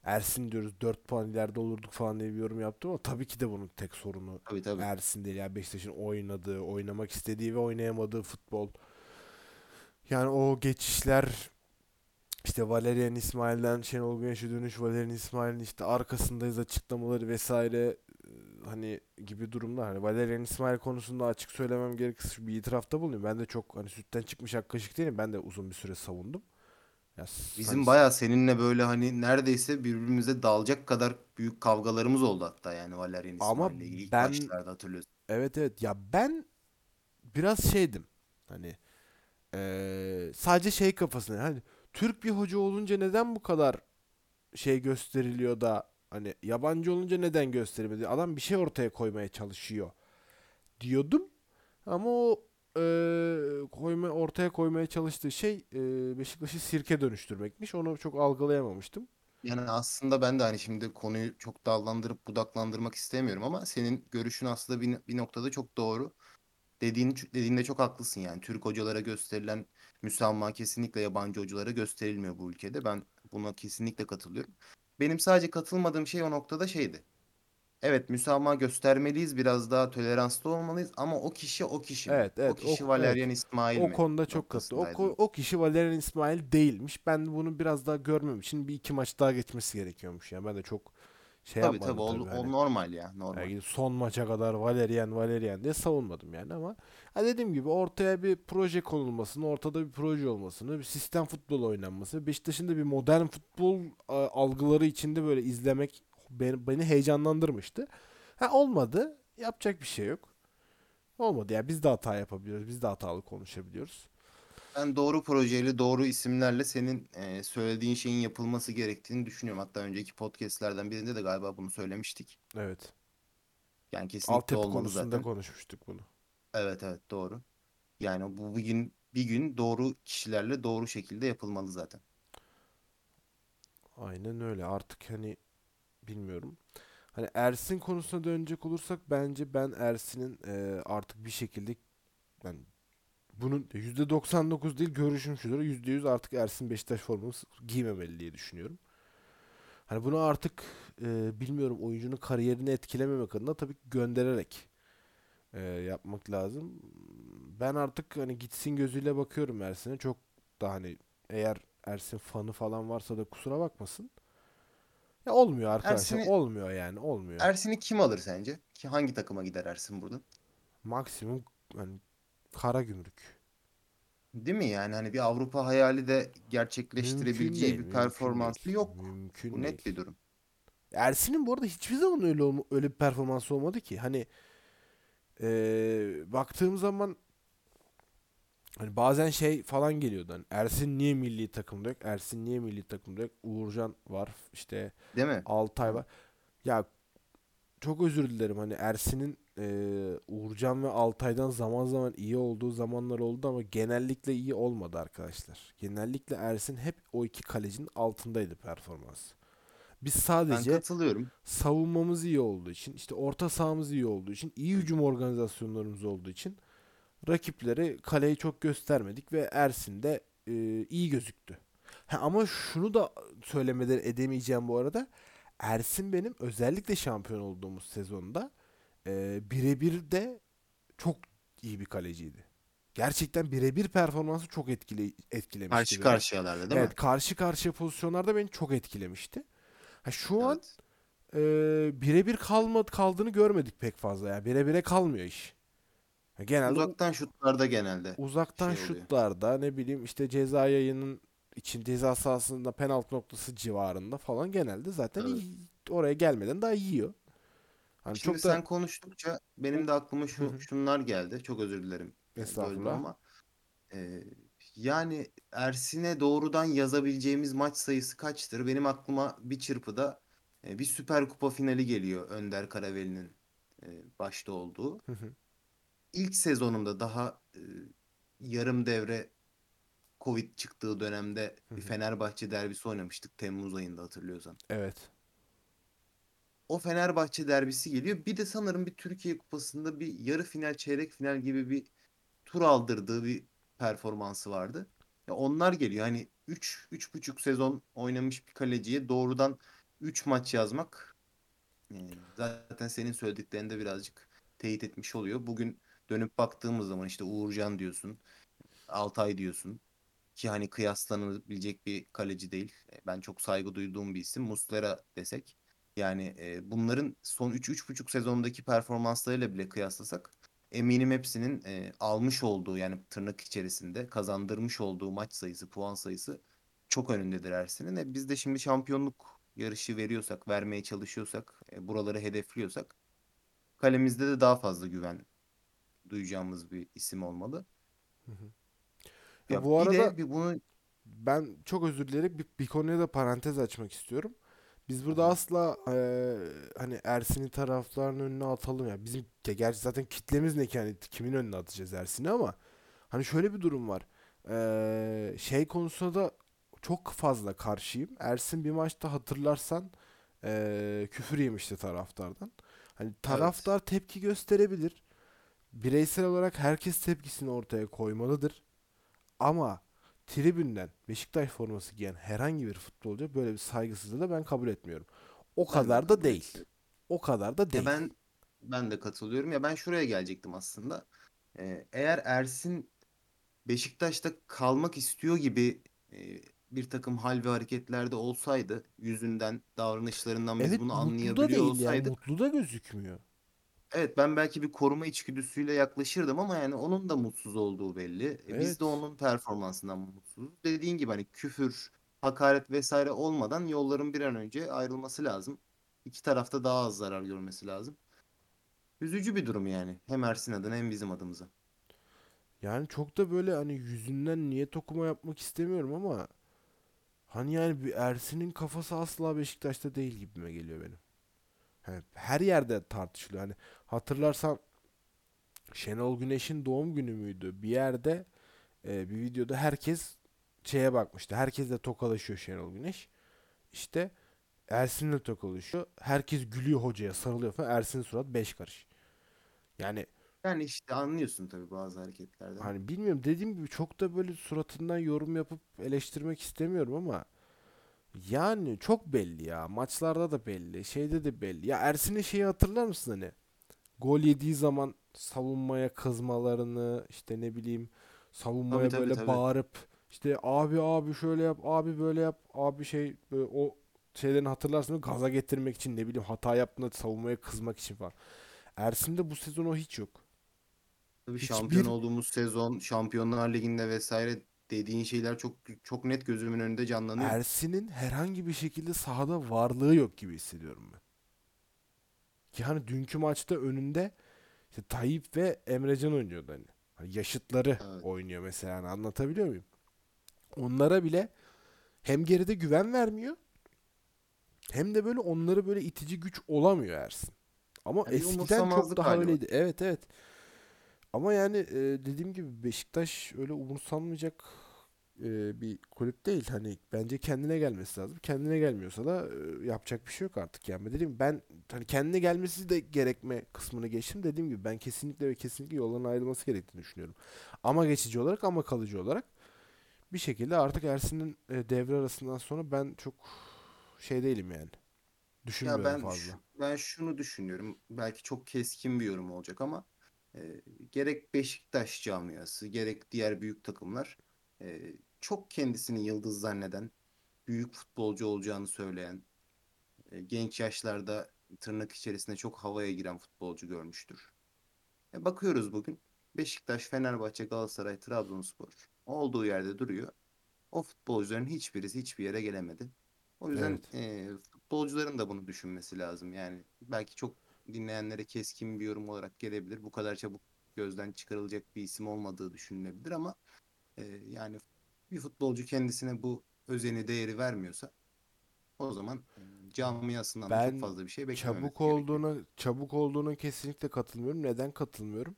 Ersin diyoruz 4 puan ileride olurduk falan diye bir yorum yaptım ama tabii ki de bunun tek sorunu Tabii tabii. Ersin değil. Yani Beşiktaş'ın oynadığı, oynamak istediği ve oynayamadığı futbol. Yani o geçişler işte Valerian İsmail'den Şenol Güneş'e dönüş, Valerian İsmail'in işte arkasındayız açıklamaları vesaire hani gibi durumlar. Hani Valerian İsmail konusunda açık söylemem gerekirse bir itirafta bulunayım. Ben de çok hani sütten çıkmış ak kaşık değilim. Ben de uzun bir süre savundum. Ya Bizim hani bayağı seninle böyle hani neredeyse birbirimize dalacak kadar büyük kavgalarımız oldu hatta yani Valerian İsmail'le ilgili ilk ben- başlarda hatırlıyorsun. Evet evet ya ben biraz şeydim hani eee, sadece şey kafasında hani Türk bir hoca olunca neden bu kadar şey gösteriliyor da hani yabancı olunca neden gösterilmedi adam bir şey ortaya koymaya çalışıyor diyordum ama o eee, koyma ortaya koymaya çalıştığı şey eee, Beşiktaş'ı sirke dönüştürmekmiş onu çok algılayamamıştım. Yani aslında ben de hani şimdi konuyu çok dallandırıp budaklandırmak istemiyorum ama senin görüşün aslında bir, bir noktada çok doğru. Dediğin, dediğinde çok haklısın yani. Türk hocalara gösterilen müsamaha kesinlikle yabancı hocalara gösterilmiyor bu ülkede. Ben buna kesinlikle katılıyorum. Benim sadece katılmadığım şey o noktada şeydi. Evet müsamaha göstermeliyiz, biraz daha toleranslı olmalıyız ama o kişi o kişi? Evet, evet, O kişi o- Valerian İsmail O mi? konuda çok katı. O, o kişi Valerian İsmail değilmiş. Ben bunu biraz daha görmem için bir iki maç daha geçmesi gerekiyormuş. Yani ben de çok şey Tabii yapmadım tabii o, tabii o hani. normal ya normal. Yani son maça kadar Valerian Valerian diye savunmadım yani ama ha dediğim gibi ortaya bir proje konulmasını, ortada bir proje olmasını, bir sistem futbol oynanması, Beşiktaş'ın da bir modern futbol algıları içinde böyle izlemek beni, beni heyecanlandırmıştı. Ha olmadı. Yapacak bir şey yok. Olmadı ya biz de hata yapabiliyoruz. Biz de hatalı konuşabiliyoruz. Ben doğru projeyle, doğru isimlerle senin e, söylediğin şeyin yapılması gerektiğini düşünüyorum. Hatta önceki podcastlerden birinde de galiba bunu söylemiştik. Evet. Yani kesinlikle Altyapı olmalı konusunda zaten. konuşmuştuk bunu. Evet evet doğru. Yani bu bir gün bir gün doğru kişilerle doğru şekilde yapılmalı zaten. Aynen öyle. Artık hani bilmiyorum. Hani Ersin konusuna dönecek olursak bence ben Ersin'in e, artık bir şekilde ben bunun %99 değil görüşüm şudur. %100 artık Ersin Beşiktaş forması giymemeli diye düşünüyorum. Hani bunu artık e, bilmiyorum oyuncunun kariyerini etkilememek adına tabii göndererek e, yapmak lazım. Ben artık hani gitsin gözüyle bakıyorum Ersin'e. Çok da hani eğer Ersin fanı falan varsa da kusura bakmasın. Ya olmuyor arkadaşlar. Ersin'i- Olmuyor yani. Olmuyor. Ersin'i kim alır sence? Ki hangi takıma gider Ersin buradan? Maksimum hani Karagümrük. Değil mi? Yani hani bir Avrupa hayali de Mümkün gerçekleştirebileceği değil. bir Mümkün performansı değil. yok. Mümkün Bu net değil. bir durum. Ersin'in bu arada hiçbir zaman öyle olma- öyle bir performansı olmadı ki. Hani eee baktığım zaman hani bazen şey falan geliyordu. Hani Ersin niye milli takımda yok? Ersin niye milli takımda yok? Uğurcan var. işte Değil mi? Altay var. Ya çok özür dilerim hani Ersin'in eee Uğurcan ve Altay'dan zaman zaman iyi olduğu zamanlar oldu ama genellikle iyi olmadı arkadaşlar. Genellikle Ersin hep o iki kalecinin altındaydı performans. Biz Ben sadece katılıyorum. savunmamız iyi olduğu için, işte orta sahamız iyi olduğu için, iyi hücum organizasyonlarımız olduğu için rakipleri kaleyi çok göstermedik ve Ersin de e, iyi gözüktü. Ha, ama şunu da söylemeden edemeyeceğim bu arada. Ersin benim özellikle şampiyon olduğumuz sezonda e, birebir de çok iyi bir kaleciydi. Gerçekten birebir performansı çok etkile, etkilemişti Karşı beni. karşıyalarda değil Evet, mi? karşı karşıya pozisyonlarda beni çok etkilemişti. Ha, şu an Evet. e, birebir kalmadı kaldığını görmedik pek fazla ya. Birebire kalmıyor iş. Ha, genelde Uzaktan şutlarda genelde. uzaktan şey oluyor. şutlarda ne bileyim işte ceza yayının için ceza sahasında penaltı noktası civarında falan genelde zaten Evet. iyi- oraya gelmeden daha yiyor. Hani Şimdi çok da sen konuştukça benim de aklıma şu şunlar geldi. Çok özür dilerim. Estağfurullah. ama e, yani Ersin'e doğrudan yazabileceğimiz maç sayısı kaçtır? Benim aklıma bir çırpıda e, bir Süper Kupa finali geliyor Önder Karaveli'nin e, başta olduğu. İlk sezonumda daha e, yarım devre Covid çıktığı dönemde bir. Fenerbahçe derbisi oynamıştık Temmuz ayında hatırlıyorsan. evet. O Fenerbahçe derbisi geliyor. Bir de sanırım bir Türkiye Kupası'nda bir yarı final, çeyrek final gibi bir tur aldırdığı bir performansı vardı. Ya onlar geliyor. Hani 3 üç, buçuk sezon oynamış bir kaleciye doğrudan 3 maç yazmak e, zaten senin söylediklerinde birazcık teyit etmiş oluyor. Bugün dönüp baktığımız zaman işte Uğurcan diyorsun, Altay diyorsun. ki hani kıyaslanabilecek bir kaleci değil. E, Ben çok saygı duyduğum bir isim. Muslera desek. Yani e, bunların son 3-3,5 sezondaki performanslarıyla bile kıyaslasak eminim hepsinin e, almış olduğu yani tırnak içerisinde kazandırmış olduğu maç sayısı, puan sayısı çok önündedir Ersin'in. E, biz de şimdi şampiyonluk yarışı veriyorsak, vermeye çalışıyorsak, e, buraları hedefliyorsak kalemizde de daha fazla güven duyacağımız bir isim olmalı. Ya Ya bu bir arada de bir bunu ben çok özür dilerim bir, bir konuya da parantez açmak istiyorum. Biz burada asla eee, hani Ersin'i taraftarın önüne atalım ya. Bizim ya gerçi zaten kitlemiz ne ki hani kimin önüne atacağız Ersin'i ama hani şöyle bir durum var. Eee, şey konusunda da çok fazla karşıyım. Ersin bir maçta hatırlarsan eee, küfür yemişti taraftardan. Hani evet. taraftar tepki gösterebilir. Bireysel olarak herkes tepkisini ortaya koymalıdır. Ama tribünden Beşiktaş forması giyen herhangi bir futbolcu böyle bir saygısızlığı da ben kabul etmiyorum. O Ben kadar da kabul değil. O kadar da Ya değil. ben ben de katılıyorum. Ya ben şuraya gelecektim aslında. Ee, eğer Ersin Beşiktaş'ta kalmak istiyor gibi e, bir takım hal ve hareketlerde olsaydı, yüzünden, davranışlarından biz Evet bunu da anlayabiliyor değil yani olsaydık, mutlu da gözükmüyor. Evet ben belki bir koruma içgüdüsüyle yaklaşırdım ama yani onun da mutsuz olduğu belli. E, biz de Evet. onun performansından mutsuzuz. Dediğin gibi hani küfür, hakaret vesaire olmadan yolların bir an önce ayrılması lazım. İki tarafta daha az zarar görmesi lazım. Üzücü bir durum yani. Hem Ersin adına hem bizim adımıza. Yani çok da böyle hani yüzünden niyet okuma yapmak istemiyorum ama hani yani bir Ersin'in kafası asla Beşiktaş'ta değil gibime geliyor benim. Hani her yerde tartışılıyor. Hani hatırlarsan Şenol Güneş'in doğum günü müydü? Bir yerde e, bir videoda herkes şeye bakmıştı. Herkesle tokalaşıyor Şenol Güneş. İşte Ersin'le tokalaşıyor. Herkes gülüyor hocaya, sarılıyor falan. Ersin'in surat beş karış. Yani Yani işte anlıyorsun tabii bazı hareketlerden. hani bilmiyorum dediğim gibi çok da böyle suratından yorum yapıp eleştirmek istemiyorum ama yani çok belli ya. Maçlarda da belli. Şeyde de belli. Ya Ersin'in şeyi hatırlar mısın hani? Gol yediği zaman savunmaya kızmalarını işte ne bileyim savunmaya tabii böyle tabii. bağırıp işte abi abi şöyle yap abi böyle yap abi şey böyle o şeylerini hatırlarsın gaza getirmek için ne bileyim hata yaptığında savunmaya kızmak için falan. Ersin'de bu sezon o hiç yok. Tabii Hiçbir şampiyon olduğumuz sezon, Şampiyonlar Ligi'nde vesaire dediğin şeyler çok çok net gözümün önünde canlanıyor. Ersin'in herhangi bir şekilde sahada varlığı yok gibi hissediyorum ben. Ki hani dünkü maçta önünde işte Tayyip ve Emrecan oynuyordu hani. Hani yaşıtları Evet. oynuyor mesela hani anlatabiliyor muyum? Onlara bile hem geride güven vermiyor hem de böyle onları böyle itici güç olamıyor Ersin. Ama Yani eskiden çok daha hali var. öyleydi. Evet evet. Ama yani e, dediğim gibi Beşiktaş öyle umursanmayacak e, bir kulüp değil. Hani bence kendine gelmesi lazım. Kendine gelmiyorsa da e, yapacak bir şey yok artık yani. Dediğim gibi ben hani kendine gelmesi de gerekme kısmını geçtim. Dediğim gibi ben kesinlikle ve kesinlikle yolların ayrılması gerektiğini düşünüyorum. Ama geçici olarak ama kalıcı olarak bir şekilde artık Ersin'in e, devre arasından sonra ben çok şey değilim yani. Ya Düşünmüyorum ben fazla. ben şunu düşünüyorum. Belki çok keskin bir yorum olacak ama e, gerek Beşiktaş camiası, gerek diğer büyük takımlar e, çok kendisini yıldız zanneden, büyük futbolcu olacağını söyleyen, e, genç yaşlarda tırnak içerisinde çok havaya giren futbolcu görmüştür. E, bakıyoruz bugün Beşiktaş, Fenerbahçe, Galatasaray, Trabzonspor olduğu yerde duruyor. O futbolcuların hiçbirisi hiçbir yere gelemedi. O yüzden Evet. e, futbolcuların da bunu düşünmesi lazım. Yani belki çok dinleyenlere keskin bir yorum olarak gelebilir. Bu kadar çabuk gözden çıkarılacak bir isim olmadığı düşünülebilir ama e, yani bir futbolcu kendisine bu özeni, değeri vermiyorsa o zaman e, camiasından da çok Ben fazla bir şey beklememesi çabuk gerekiyor. olduğuna çabuk olduğuna kesinlikle katılmıyorum. Neden katılmıyorum?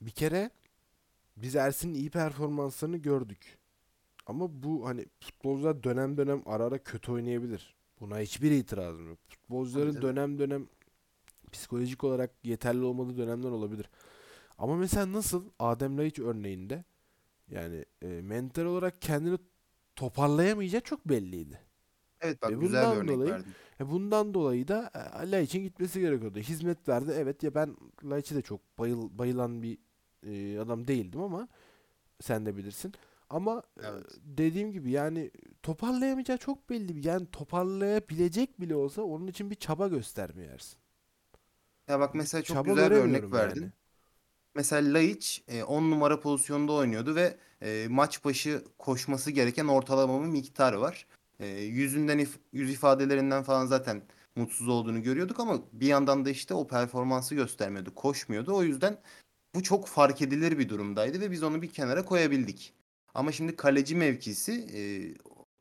Bir kere biz Ersin'in iyi performanslarını gördük. Ama bu hani futbolcular dönem dönem ara ara kötü oynayabilir. Buna hiçbir itirazım yok. Futbolcuların tabii. dönem dönem psikolojik olarak yeterli olmadığı dönemler olabilir. Ama mesela nasıl Adem Laiç örneğinde yani e, mental olarak kendini toparlayamayacağı çok belliydi. Evet bak Ve güzel bir örnek dolayı verdin. e bundan dolayı da e, Laiç'in gitmesi gerekiyordu. Hizmet verdi. Evet ya ben Laiç'e de çok bayıl, bayılan bir e, adam değildim ama Sen de bilirsin. Ama e, Evet. dediğim gibi yani toparlayamayacağı çok belli. Yani toparlayabilecek bile olsa onun için bir çaba göstermiyor Ersin. Ya bak mesela çok Çaba güzel bir örnek verdin. yani. Mesela Laiç 10 numara pozisyonda oynuyordu ve e, maç başı koşması gereken ortalama bir miktar var. E, yüzünden if- yüz ifadelerinden falan zaten mutsuz olduğunu görüyorduk ama bir yandan da işte o performansı göstermiyordu, koşmuyordu. O yüzden bu çok fark edilir bir durumdaydı ve biz onu bir kenara koyabildik. Ama şimdi kaleci mevkisi e,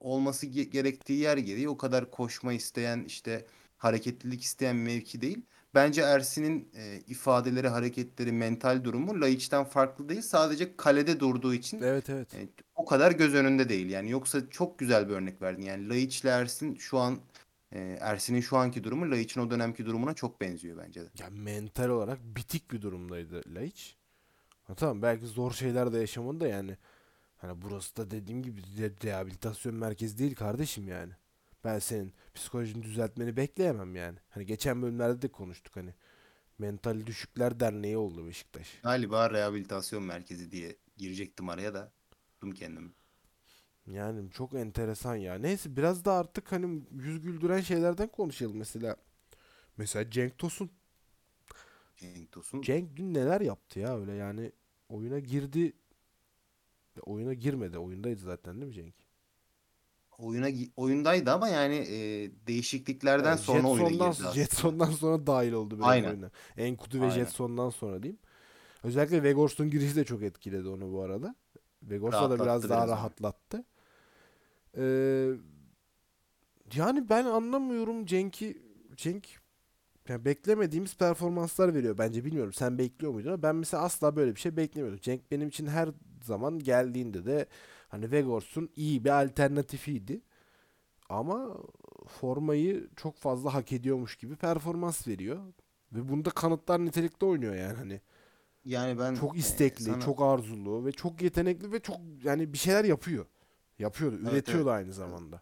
olması ge- gerektiği yer gereği o kadar koşma isteyen işte hareketlilik isteyen mevki değil. Bence Ersin'in e, ifadeleri, hareketleri, mental durumu Laiç'ten farklı değil. Sadece kalede durduğu için Evet evet. e, o kadar göz önünde değil. Yani yoksa çok güzel bir örnek verdin. Yani Laiç'le Ersin şu an e, Ersin'in şu anki durumu Laiç'in o dönemki durumuna çok benziyor bence de. Ya mental olarak bitik bir durumdaydı Laiç. Ha tamam belki zor şeyler de yaşamadı da yani. Hani burası da dediğim gibi rehabilitasyon merkezi değil kardeşim yani. Ben senin psikolojini düzeltmeni bekleyemem yani. Hani geçen bölümlerde de konuştuk hani. Mental Düşükler Derneği oldu Beşiktaş. Galiba rehabilitasyon merkezi diye girecektim araya da tuttum kendimi. Yani çok enteresan ya. Neyse biraz da artık hani yüz güldüren şeylerden konuşalım mesela. Mesela Cenk Tosun. Cenk Tosun Cenk dün neler yaptı ya öyle yani oyuna girdi. Oyuna girmedi. Oyundaydı zaten değil mi Cenk? oyuna oyundaydı ama yani e, değişikliklerden Evet, sonra oyuna Jetson'dan, girdi aslında. Jetson'dan sonra dahil oldu biraz Aynen. oyuna. Enkudu ve Aynen. Jetson'dan sonra diyeyim. Özellikle Vegors'un girişi de çok etkiledi onu bu arada. Vegors'a da biraz daha biraz rahatlattı. Ee, yani ben anlamıyorum Cenk'i. Cenk yani beklemediğimiz performanslar veriyor bence bilmiyorum. Sen bekliyor muydun ama ben mesela asla böyle bir şey beklemiyordum. Cenk benim için her zaman geldiğinde de hani Vegors'un iyi bir alternatifiydi. Ama formayı çok fazla hak ediyormuş gibi performans veriyor. Ve bunda kanıtlar nitelikte oynuyor yani hani. Yani ben Çok e, istekli, sana- çok arzulu ve çok yetenekli ve çok yani bir şeyler yapıyor. Yapıyordu, Evet, üretiyordu evet. aynı zamanda.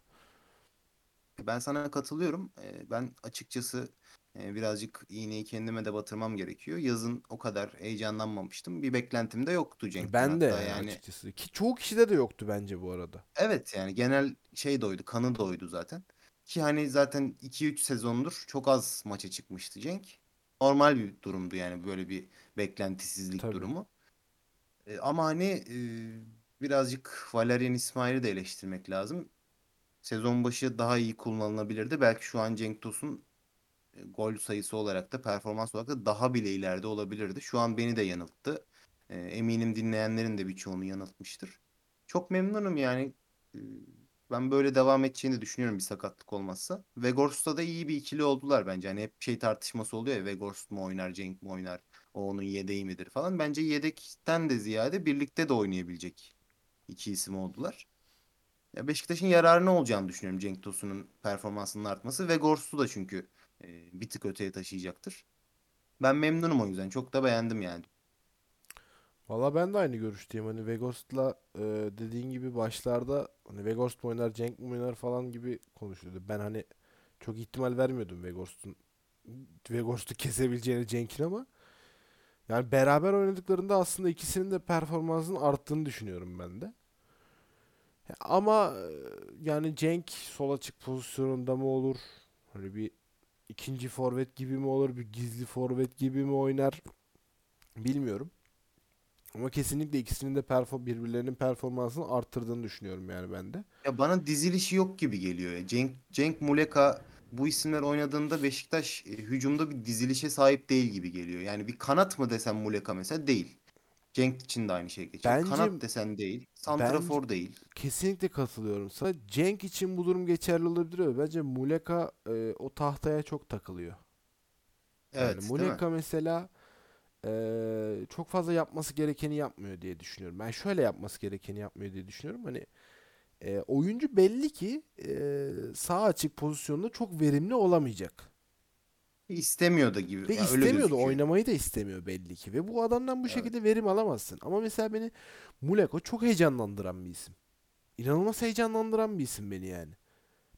Ben sana katılıyorum. Ee, Ben açıkçası e, birazcık iğneyi kendime de batırmam gerekiyor. Yazın o kadar heyecanlanmamıştım. Bir beklentim de yoktu Cenk'ten Ben de hatta yani açıkçası. Ki çoğu kişide de yoktu bence bu arada. Evet yani genel şey de oydu, kanı da oydu zaten. Ki hani zaten 2-3 sezondur çok az maça çıkmıştı Cenk. Normal bir durumdu yani böyle bir beklentisizlik Tabii. durumu. E, ama hani e, birazcık Valerian İsmail'i de eleştirmek lazım. Sezon başı daha iyi kullanılabilirdi. Belki şu an Cenk Tosun gol sayısı olarak da performans olarak da daha bile ileride olabilirdi. Şu an beni de yanılttı. E, eminim dinleyenlerin de birçoğunu yanıltmıştır. Çok memnunum yani. E, Ben böyle devam edeceğini düşünüyorum bir sakatlık olmazsa. Vegors'ta da iyi bir ikili oldular bence. Hani hep şey tartışması oluyor ya Vegors mu oynar, Cenk mi oynar? O onun yedeği midir falan. Bence yedekten de ziyade birlikte de oynayabilecek iki isim oldular. Ya Beşiktaş'ın yararına olacağını düşünüyorum Cenk Tosun'un performansının artması ve Gors'u da çünkü e, bir tık öteye taşıyacaktır. Ben memnunum o yüzden. Çok da beğendim yani. Valla ben de aynı görüşteyim. Hani Vegors'la e, dediğin gibi başlarda hani Vegors mu oynar, Cenk mi oynar falan gibi konuşuyordu. Ben hani çok ihtimal vermiyordum Vegors'un Vegors'u kesebileceğini Cenk'in ama yani beraber oynadıklarında aslında ikisinin de performansının arttığını düşünüyorum ben de. Ama e, yani Cenk sol açık pozisyonunda mı olur? Hani bir ikinci forvet gibi mi olur? Bir gizli forvet gibi mi oynar? Bilmiyorum. Ama kesinlikle ikisinin de perfor birbirlerinin performansını arttırdığını düşünüyorum yani ben de. Ya bana dizilişi yok gibi geliyor. Cenk, Cenk Muleka bu isimler oynadığında Beşiktaş e, hücumda bir dizilişe sahip değil gibi geliyor. Yani bir kanat mı desem Muleka mesela değil. Cenk için de aynı şey geçer. Bence- Kanat desen değil. Santrafor değil. Kesinlikle katılıyorum sana. Cenk için bu durum geçerli olabilir ama bence Muleka e, o tahtaya çok takılıyor. Evet, Yani? Muleka mesela e, çok fazla yapması gerekeni yapmıyor diye düşünüyorum. Ben şöyle yapması gerekeni yapmıyor diye düşünüyorum. Hani e, oyuncu belli ki e, sağ açık pozisyonda çok verimli olamayacak. İstemiyor da gibi. Ve Ya öyle istemiyor da gözüküyor. oynamayı da istemiyor belli ki. Ve bu adamdan bu Evet. şekilde verim alamazsın. Ama mesela beni Muleko çok heyecanlandıran bir isim. İnanılmaz heyecanlandıran bir isim beni yani.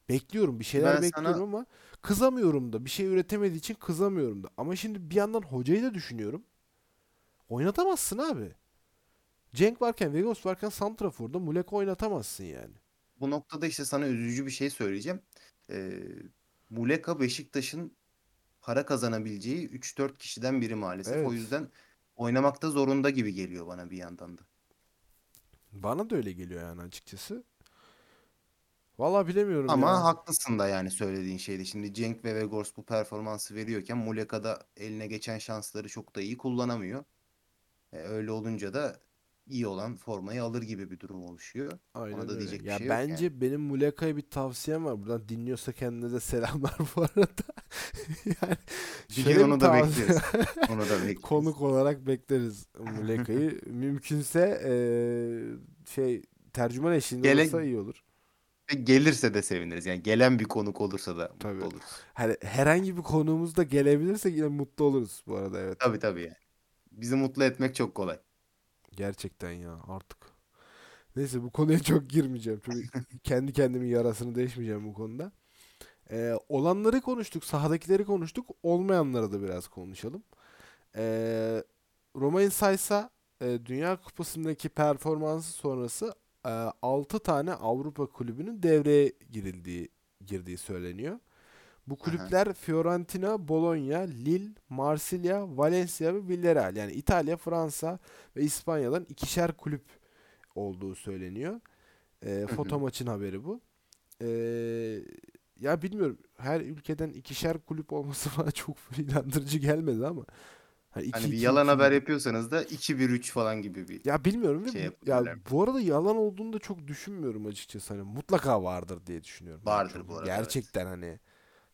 Bekliyorum bir şeyler Ben bekliyorum sana- ama kızamıyorum da. Bir şey üretemediği için kızamıyorum da. Ama şimdi bir yandan hocayı da düşünüyorum. Oynatamazsın abi. Cenk varken, Vegos varken Santrafor'da Muleka oynatamazsın yani. Bu noktada işte sana üzücü bir şey söyleyeceğim. Ee, Muleka Beşiktaş'ın para kazanabileceği 3-4 kişiden biri maalesef. O Evet. yüzden oynamakta zorunda gibi geliyor bana bir yandan da. Bana da öyle geliyor yani açıkçası. Vallahi bilemiyorum Ama ya. haklısın da yani söylediğin şeyde. Şimdi Cenk ve Vegors bu performansı veriyorken Muleka da eline geçen şansları çok da iyi kullanamıyor. E, öyle olunca da iyi olan formayı alır gibi bir durum oluşuyor. Aynen Ona da öyle. diyecek bir Ya şey yok yani. bence benim Muleka'ya bir tavsiyem var. Buradan dinliyorsa kendine de selamlar bu arada. yani Bir şöyle gün bir onu da tavsiye- bekliyoruz. Onu da bekliyoruz. Konuk olarak bekleriz Muleka'yı. Mümkünse eee, şey tercüman eşliğinde Gele- olursa iyi olur. Ve gelirse de seviniriz. Yani gelen bir konuk olursa da mutlu Tabii. oluruz. Hani herhangi bir konuğumuz da gelebilirse yine mutlu oluruz bu arada evet. Tabii tabii yani. Bizi mutlu etmek çok kolay. Gerçekten ya artık. Neyse bu konuya çok girmeyeceğim. Çünkü kendi kendimin yarasını değişmeyeceğim bu konuda. Ee, olanları konuştuk, sahadakileri konuştuk. Olmayanları da biraz konuşalım. Ee, Romain Says'a e, Dünya Kupası'ndaki performansı sonrası e, 6 tane Avrupa kulübünün devreye girildiği girdiği söyleniyor. Bu kulüpler Fiorentina, Bologna, Lille, Marsilya, Valencia ve Villarreal. Yani İtalya, Fransa ve İspanya'dan ikişer kulüp olduğu söyleniyor. Ee, foto maçın haberi bu. Ee, ya bilmiyorum. Her ülkeden ikişer kulüp olması bana çok inandırıcı gelmedi ama. Hani, iki, Hani bir iki, yalan iki haber yapıyorsanız da 2-1-3 falan gibi bir Ya bilmiyorum şey ya bu arada yalan olduğunu da çok düşünmüyorum açıkçası. Hani mutlaka vardır diye düşünüyorum. Yani Vardır çok- bu arada, evet. Gerçekten hani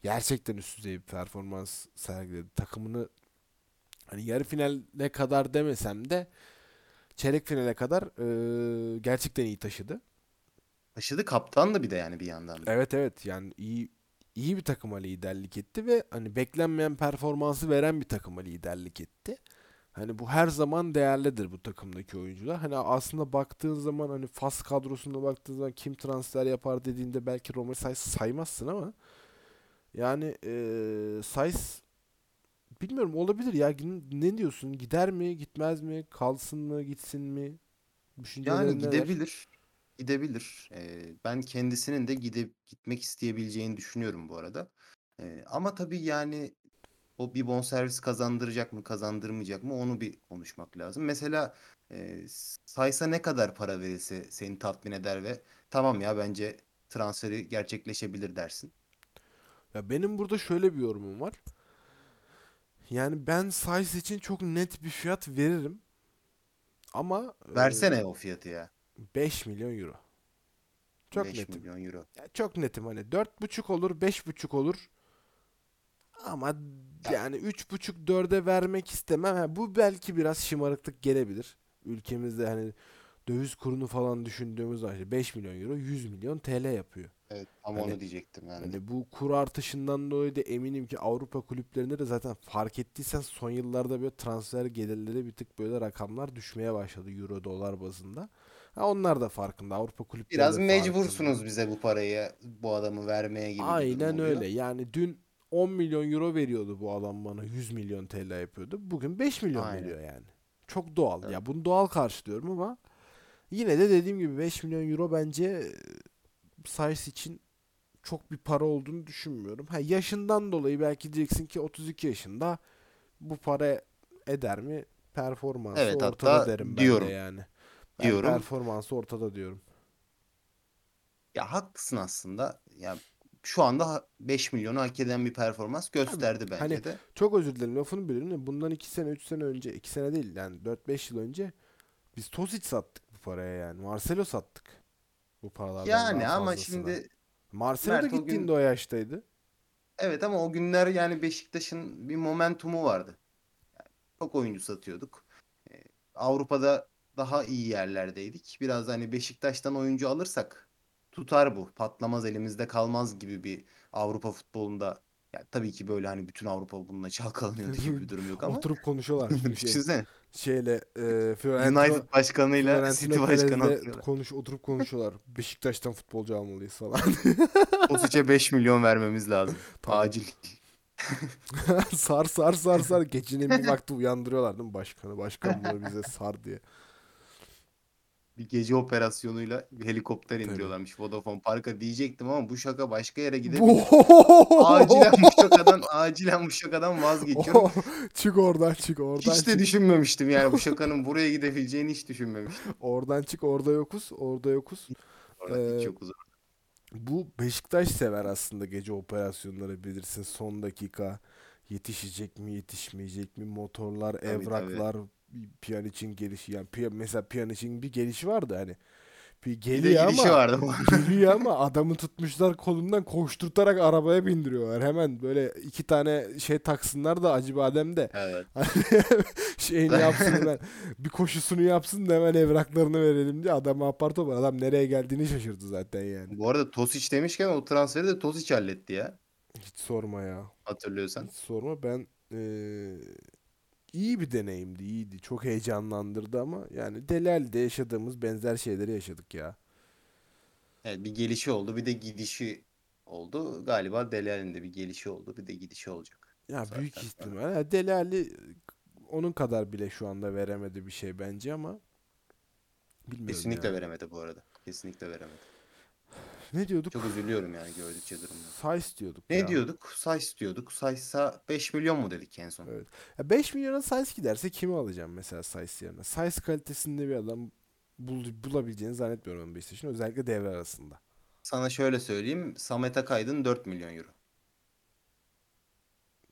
gerçekten üst düzey bir performans sergiledi. Takımını hani yarı finale kadar demesem de çeyrek finale kadar eee, gerçekten iyi taşıdı. taşıdı kaptan da bir de yani bir yandan da. Evet evet yani iyi iyi bir takıma liderlik etti ve hani beklenmeyen performansı veren bir takıma liderlik etti. Hani bu her zaman değerlidir bu takımdaki oyuncular. Hani aslında baktığın zaman hani Fas kadrosuna baktığın zaman kim transfer yapar dediğinde belki Sayıs saymazsın ama yani eee Sayıs bilmiyorum olabilir ya. Ne diyorsun? Gider mi, gitmez mi? Kalsın mı, gitsin mi? Yani gidebilir. Gidebilir. Ee, ben kendisinin de gide gitmek isteyebileceğini düşünüyorum bu arada. Ee, ama tabii yani o bir bonservis kazandıracak mı, kazandırmayacak mı onu bir konuşmak lazım. Mesela e, Saysa ne kadar para verilse seni tatmin eder ve tamam ya bence transferi gerçekleşebilir dersin. Ya benim burada şöyle bir yorumum var. Yani ben Size için çok net bir fiyat veririm. Ama e, Versene o fiyatı ya. 5 milyon euro. Çok 5 netim. milyon euro. Ya çok netim hani 4,5 olur, 5,5 olur. Ama yani 3,5 4'e vermek istemem. Ha, bu belki biraz şımarıklık gelebilir. Ülkemizde hani döviz kurunu falan düşündüğümüz zaman 5 milyon euro 100 milyon TL yapıyor. Evet, tam Hani- onu diyecektim ben. Hani bu kur artışından dolayı da eminim ki Avrupa kulüplerinde de zaten fark ettiysen son yıllarda böyle transfer gelirleri bir tık böyle rakamlar düşmeye başladı euro dolar bazında. Ha onlar da farkında. Avrupa kulüpleri Biraz mecbursunuz farkında. bize bu parayı, bu adamı vermeye gibi Aynen öyle. Yani dün 10 milyon euro veriyordu bu adam bana 100 milyon TL yapıyordu. Bugün 5 milyon Aynen. veriyor yani. Çok doğal. Evet. Ya bunu doğal karşılıyorum ama yine de dediğim gibi 5 milyon euro bence e, Sayıs için çok bir para olduğunu düşünmüyorum. Ha yaşından dolayı belki diyeceksin ki 32 yaşında bu para eder mi? Performansı Evet, ortada derim ben diyorum. de yani. Ben Diyorum. performansı ortada diyorum. Ya haklısın aslında. Ya şu anda ha- 5 milyonu hak eden bir performans gösterdi bence hani de. Çok özür dilerim lafını bölüyorum da bundan 2 sene 3 sene önce 2 sene değil yani 4-5 yıl önce biz Tosic sattık bu paraya yani. Marcelo sattık. Bu paralardan Yani ama fazlasına. şimdi Marcelo da Mert o gün- gittiğinde o yaştaydı. evet ama o günler yani Beşiktaş'ın bir momentumu vardı. Yani çok oyuncu satıyorduk. Ee, Avrupa'da daha iyi yerlerdeydik. Biraz hani Beşiktaş'tan oyuncu alırsak tutar bu. Patlamaz elimizde kalmaz gibi bir Avrupa futbolunda ya tabii ki böyle hani bütün Avrupa bununla çalkalanıyor diye bir durum yok ama Oturup konuşuyorlar. Şey, düşünsene şeyle e, Fiorentina, United başkanıyla Fiorentina City başkanı konuş, oturup konuşuyorlar. Beşiktaş'tan futbolcu almalıyız falan. Osic'e 5 milyon vermemiz lazım. Acil. sar sar sar sar. Gecenin bir vakti uyandırıyorlar değil mi başkanı? Başkan bunu bize sar diye. Bir gece operasyonuyla bir helikopter indiriyorlarmış Vodafone Park'a diyecektim ama bu şaka başka yere gidebilir. acilen bu şakadan acilen bu şakadan vazgeçiyorum. çık oradan çık oradan Hiç de çık. düşünmemiştim yani bu şakanın buraya gidebileceğini hiç düşünmemiştim. Oradan çık orada yokuz orada yokuz. Orada hiç Ee, yokuz. Bu Beşiktaş sever aslında gece operasyonları bilirsin. Son dakika yetişecek mi yetişmeyecek mi motorlar, tabii. evraklar, Pjanic'in gelişi yani Pia- mesela Pjanic'in bir gelişi vardı hani. Bir Bir geliyor gidişi ama vardı geliyor ama adamı tutmuşlar kolundan koşturtarak arabaya bindiriyorlar. Hemen böyle iki tane şey taksınlar da Acı Badem de Evet. şeyini yapsın hemen bir koşusunu yapsın da hemen evraklarını verelim diye adamı apar topar adam nereye geldiğini şaşırdı zaten yani. Bu arada Tosic demişken o transferi de Tosic halletti ya. Hiç sorma ya. Hatırlıyorsan. Hiç sorma ben eee, iyi bir deneyimdi, iyiydi. Çok heyecanlandırdı ama yani Delali'de yaşadığımız benzer şeyleri yaşadık ya. Evet, bir gelişi oldu bir de gidişi oldu. Galiba Delali'nin de bir gelişi oldu bir de gidişi olacak. Ya Bu büyük ihtimal. Ha, Delali onun kadar bile şu anda veremedi bir şey bence ama bilmiyorum Kesinlikle ya. veremedi bu arada. Kesinlikle veremedi. Ne diyorduk? Çok üzülüyorum yani gördükçe durumda. Saiz diyorduk Ne ya. diyorduk? Sayıs diyorduk. Sayıs'a 5 milyon mu dedik en son? Evet. Ya 5 milyona Saiz giderse kimi alacağım mesela Saiz yerine? Saiz kalitesinde bir adam bul- bulabileceğini zannetmiyorum onun Beşiktaş'ın özellikle devre arasında. Sana şöyle söyleyeyim. Samet Akaydın 4 milyon euro.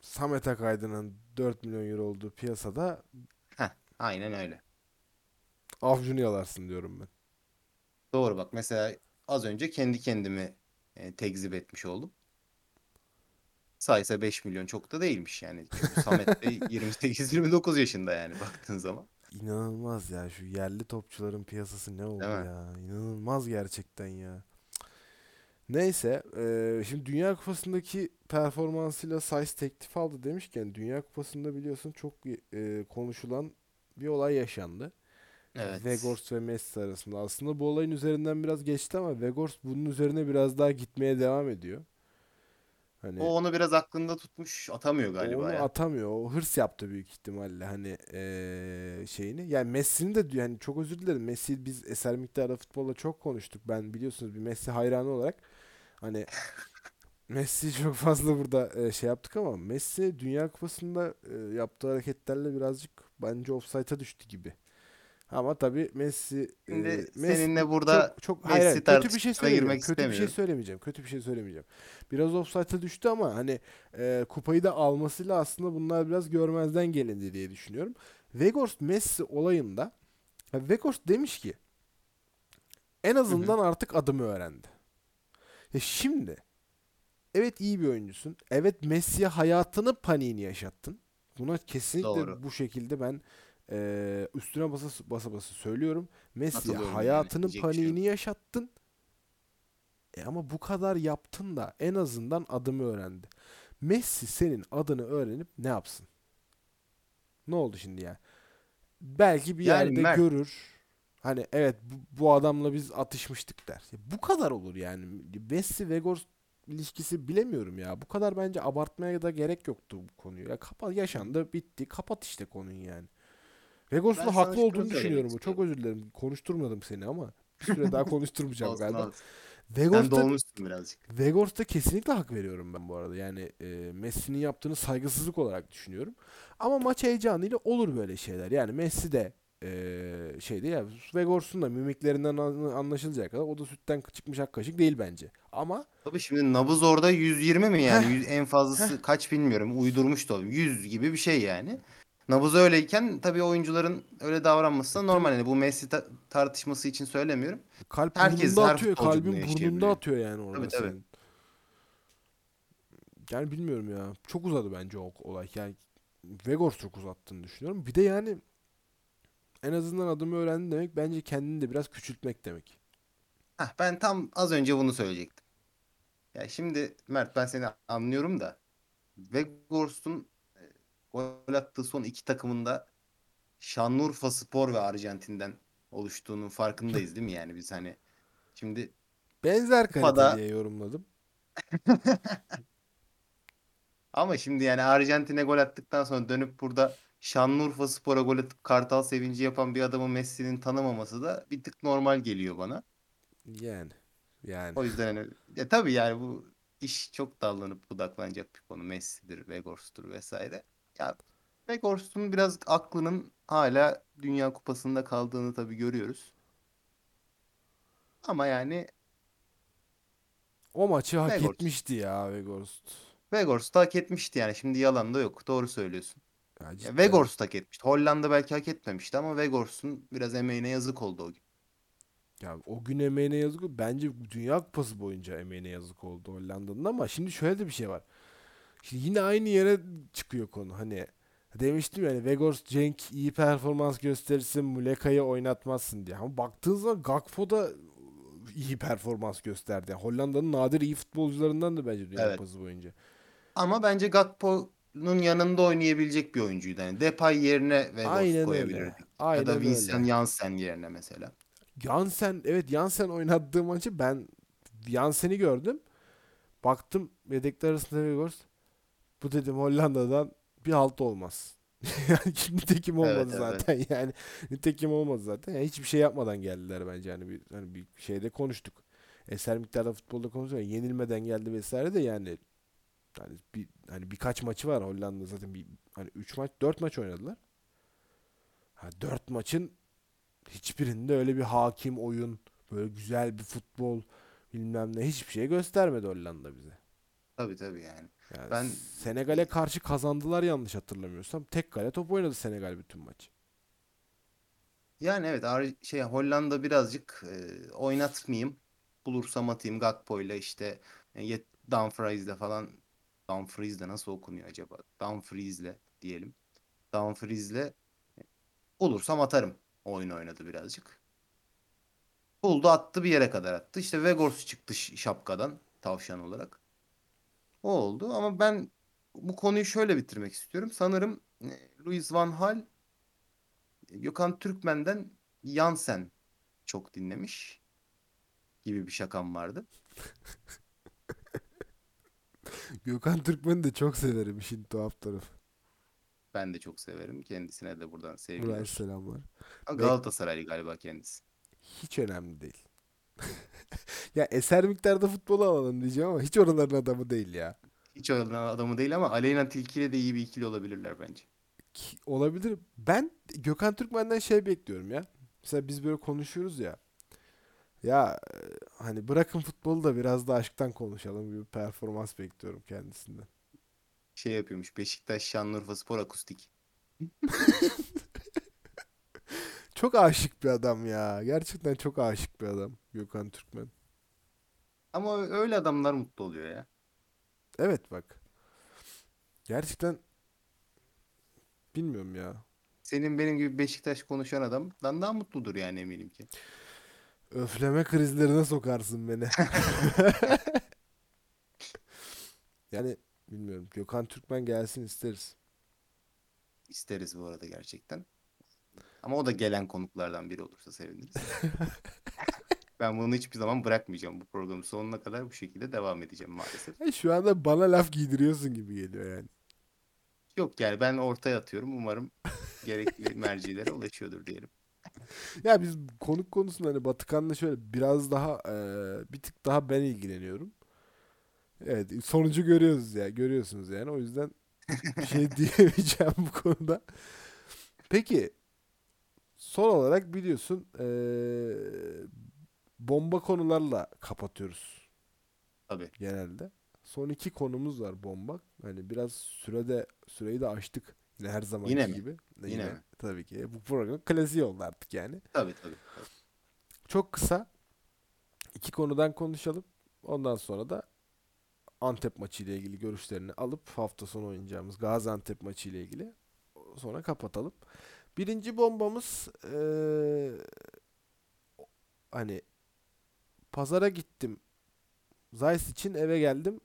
Samet Akaydın'ın 4 milyon euro olduğu piyasada Heh, aynen öyle. Avcunu yalarsın diyorum ben. Doğru bak mesela az önce kendi kendimi e, tekzip etmiş oldum. Sayısa 5 milyon çok da değilmiş yani. Samet de 28-29 yaşında yani baktığın zaman. İnanılmaz ya şu yerli topçuların piyasası ne oldu ya. İnanılmaz gerçekten ya. Neyse eee, şimdi Dünya Kupası'ndaki performansıyla Saiz teklif aldı demişken Dünya Kupası'nda biliyorsun çok eee, konuşulan bir olay yaşandı. Evet. Weghorst ve Messi arasında. Aslında bu olayın üzerinden biraz geçti ama Weghorst bunun üzerine biraz daha gitmeye devam ediyor. Hani O onu biraz aklında tutmuş atamıyor galiba onu ya. atamıyor. O hırs yaptı büyük ihtimalle hani eee, şeyini. Yani Messi'nin de yani çok özür dilerim. Messi biz eser miktarda futbolla çok konuştuk. Ben biliyorsunuz bir Messi hayranı olarak hani Messi çok fazla burada eee, şey yaptık ama Messi Dünya Kupası'nda eee, yaptığı hareketlerle birazcık bence offside'a düştü gibi. Ama tabii Messi Şimdi eee, Messi seninle burada çok çok Messi hayır, hayır, kötü bir şey söylemeyeceğim. Kötü bir şey söylemeyeceğim. Kötü bir şey söylemeyeceğim. Biraz offside'a düştü ama hani e, kupayı da almasıyla aslında bunlar biraz görmezden gelindi diye düşünüyorum. Weghorst Messi olayında Weghorst demiş ki en azından artık adımı öğrendi. Ya şimdi evet iyi bir oyuncusun. Evet Messi'ye hayatını paniğini yaşattın. Buna kesinlikle Doğru. bu şekilde ben e, üstüne basa basa basa söylüyorum. Yani, hayatının bir şey paniğini yaşattın. E ama bu kadar yaptın da en azından adımı öğrendi. Messi senin adını öğrenip ne yapsın? Ne oldu şimdi ya? Belki bir Yani yerde Mert- görür. Hani evet bu, bu adamla biz atışmıştık der. Bu kadar olur yani. Messi Weghorst ilişkisi bilemiyorum ya. Bu kadar bence abartmaya da gerek yoktu bu konuyu. Ya kapat yaşandı, bitti. Kapat işte konuyu yani. Weghorst'un Ben haklı olduğunu düşünüyorum. Çok istiyorum. özür dilerim. Konuşturmadım seni ama bir süre daha konuşturmayacağım galiba. Sen Weghorst'a dolmuşsun birazcık. Weghorst'a kesinlikle hak veriyorum ben bu arada. Yani e, Messi'nin yaptığını saygısızlık olarak düşünüyorum. Ama maç heyecanıyla olur böyle şeyler. Yani Messi de e, şeydi ya Weghorst'un da mimiklerinden an- anlaşılacak kadar o da sütten çıkmış ak kaşık değil bence. Ama Tabii şimdi nabız orada 120 mi yani? Heh. En fazlası kaç bilmiyorum. Uydurmuş da olabilir. 100 gibi bir şey yani. Nabız öyleyken tabii oyuncuların öyle davranması da normal. Yani bu Messi ta- tartışması için söylemiyorum. kalp Herkes, burnunda her atıyor. Kalbin burnunda atıyor yani orada Tabii, tabii. senin. Yani bilmiyorum ya. Çok uzadı bence o olay. Yani Weghorst çok uzattığını düşünüyorum. Bir de yani en azından adımı öğrendin demek bence kendini de biraz küçültmek demek. Heh, ben tam az önce bunu söyleyecektim. Ya şimdi Mert ben seni anlıyorum da Weghorst'un e, gol attığı son iki takımında Şanlıurfa Spor ve Arjantin'den oluştuğunun farkındayız değil mi yani biz hani şimdi Benzer Kupada- kalite diye yorumladım. ama şimdi yani Arjantin'e gol attıktan sonra dönüp burada Şanlıurfa Spor'a gol atıp Kartal sevinci yapan bir adamı Messi'nin tanımaması da bir tık normal geliyor bana. Yani. Yani. O yüzden hani, ya tabii yani bu iş çok dallanıp budaklanacak bir konu. Messi'dir, Vegors'tur vesaire. Ya Vegors'un biraz aklının hala Dünya Kupası'nda kaldığını tabii görüyoruz. Ama yani O maçı hak Weghorst. etmişti ya Weghorst. Da hak etmişti yani. Şimdi yalan da yok. Doğru söylüyorsun. Ya Ya. Weghorst hak etmişti. Hollanda belki hak etmemişti ama Weghorst'un biraz emeğine yazık oldu o gün. Ya o gün emeğine yazık oldu. Bence Dünya Kupası boyunca emeğine yazık oldu Hollanda'nın ama şimdi şöyle de bir şey var. Şimdi yine aynı yere çıkıyor konu. Hani demiştim yani Weghorst Cenk iyi performans gösterirsin Muleka'yı oynatmazsın diye. Ama baktığın zaman Gakpo da iyi performans gösterdi. Yani Hollanda'nın nadir iyi futbolcularından da bence Dünya Evet. Kupası boyunca. Ama bence Gakpo'nun yanında oynayabilecek bir oyuncuydu. Yani Depay yerine Weghorst Aynen öyle. koyabilirdik. Ya Aynen da. Vincent Janssen yerine mesela. Jansen evet Jansen oynattığı maçı ben Jansen'i gördüm. Baktım yedekler arasında Weghorst. Bu dedim Hollanda'dan bir halt olmaz. yani nitekim olmadı Evet, evet. zaten yani nitekim olmadı zaten. Yani hiçbir şey yapmadan geldiler bence yani bir hani bir şeyde konuştuk. Eser miktarda futbolda konuştuk. Yani yenilmeden geldi vesaire de yani hani bir hani birkaç maçı var Hollanda zaten bir hani 3 maç 4 maç oynadılar. Ha 4 maçın hiçbirinde öyle bir hakim oyun, böyle güzel bir futbol bilmem ne hiçbir şey göstermedi Hollanda bize. Tabii tabii yani. Yani Ben- Senegal'e karşı kazandılar yanlış hatırlamıyorsam. Tek kale top oynadı Senegal bütün maç. Yani evet şey Hollanda birazcık e, oynatmayayım. Bulursam atayım Gakpo'yla işte e, Dumfries'le falan. Dumfries'le nasıl okunuyor acaba? Dumfries'le diyelim. Dumfries'le e, bulursam atarım. Oyun oynadı birazcık. Buldu attı bir yere kadar attı. İşte Weghorst çıktı şapkadan tavşan olarak. O oldu ama ben bu konuyu şöyle bitirmek istiyorum. Sanırım e, Louis van Gaal Gökhan Türkmen'den Yansen çok dinlemiş gibi bir şakam vardı. Gökhan Türkmen'i de çok severim işin tuhaf tarafı. Ben de çok severim. Kendisine de buradan Buradan sevgiler. selamlar. Ama Galatasaraylı galiba kendisi. Hiç önemli değil. ya eser miktarda futbolu alalım diyeceğim ama hiç oraların adamı değil ya. Hiç öyle adamı değil ama Aleyna Tilki ile de iyi bir ikili olabilirler bence. Ki- olabilir. Ben Gökhan Türkmen'den şey bekliyorum ya. Mesela biz böyle konuşuyoruz ya. Ya e, hani bırakın futbolu da biraz da aşktan konuşalım gibi performans bekliyorum kendisinden. Şey yapıyormuş Beşiktaş Şanlıurfa Spor Akustik. Çok aşık bir adam ya. Gerçekten çok aşık bir adam Gökhan Türkmen. Ama öyle adamlar mutlu oluyor ya. Evet bak. Gerçekten bilmiyorum ya. Senin benim gibi Beşiktaş konuşan adamdan daha mutludur yani eminim ki. Öfleme krizlerine sokarsın beni. Yani bilmiyorum. Gökhan Türkmen gelsin isteriz. İsteriz bu arada gerçekten. Ama o da gelen konuklardan biri olursa seviniriz. Ben bunu hiçbir zaman bırakmayacağım. Bu programın sonuna kadar bu şekilde devam edeceğim maalesef. Ya Şu anda bana laf giydiriyorsun gibi geliyor yani. Yok yani ben ortaya atıyorum. Umarım gerekli mercilere ulaşıyordur diyelim. Ya biz konuk konusunda hani Batıkan'la şöyle biraz daha eee, bir tık daha ben ilgileniyorum. Evet sonucu görüyoruz ya görüyorsunuz yani o yüzden bir şey diyemeyeceğim bu konuda. Peki son olarak biliyorsun eee, bomba konularla kapatıyoruz Tabii. genelde. Son iki konumuz var bomba. Hani biraz sürede süreyi de aştık. Yine her zamanki Yine mi? gibi. Yine mi? Tabii ki. Bu program klasiği oldu artık yani. Tabii tabii. tabii. Çok kısa iki konudan konuşalım. Ondan sonra da Antep maçı ile ilgili görüşlerini alıp hafta sonu oynayacağımız Gaziantep maçı ile ilgili sonra kapatalım. Birinci bombamız eee, hani pazara gittim. Zeiss için eve geldim.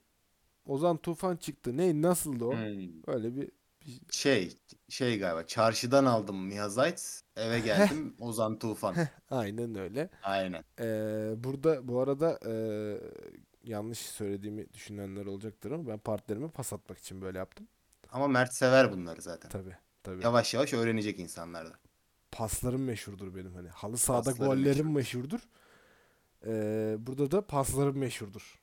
Ozan Tufan çıktı. Ne nasıldı o? Hmm. Öyle bir, bir Şey, şey galiba çarşıdan aldım Mihazait. Eve geldim Ozan Tufan. aynen öyle. Aynen. Ee, burada bu arada ee, yanlış söylediğimi düşünenler olacaktır ama ben partnerime pas atmak için böyle yaptım. Ama Mert sever bunları zaten. Tabii. Tabii. Yavaş yavaş öğrenecek insanlar da. Paslarım meşhurdur benim hani. Halı sahada Pasların gollerim meşhurdur. Ee, burada da paslarım meşhurdur.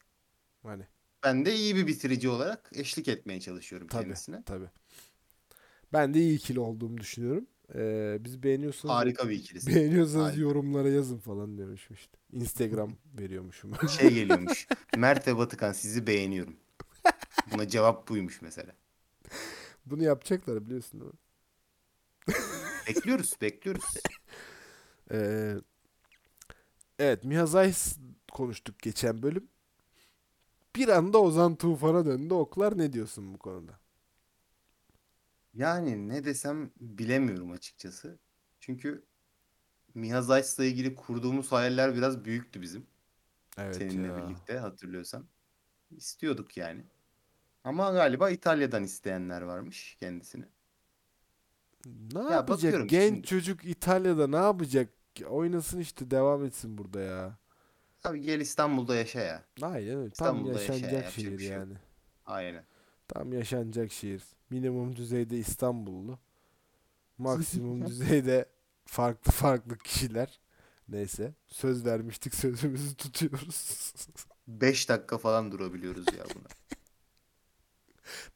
Hani Ben de iyi bir bitirici olarak eşlik etmeye çalışıyorum tabii kendisine. tabii. Ben de iyi ikili olduğumu düşünüyorum. Ee, bizi beğeniyorsanız Harika bir ikilisi. beğeniyorsanız Harika. yorumlara yazın falan demişim işte. Instagram veriyormuşum. Şey geliyormuş. Mert ve Batıkan sizi beğeniyorum. Buna cevap buymuş mesela. Bunu yapacaklar biliyorsun değil mi? Bekliyoruz, bekliyoruz. Ee, evet Miha Zeiss konuştuk geçen bölüm. Bir anda Ozan Tufan'a döndü oklar. Ne diyorsun bu konuda? Yani ne desem bilemiyorum açıkçası. Çünkü Miha Zeiss'la ilgili kurduğumuz hayaller biraz büyüktü bizim. Evet Seninle ya. birlikte hatırlıyorsan. İstiyorduk yani. Ama galiba İtalya'dan isteyenler varmış kendisini. Ne Ya yapacak? Genç şimdi. çocuk İtalya'da ne yapacak? Oynasın işte devam etsin burada ya. Tabii gel İstanbul'da yaşa ya. Aynen öyle. Tam yaşa yaşanacak yapacak şehir şey yani. Aynen. Tam yaşanacak şehir. Minimum düzeyde İstanbullu. Maksimum düzeyde farklı farklı kişiler. Neyse. Söz vermiştik sözümüzü tutuyoruz. 5 dakika falan durabiliyoruz ya buna.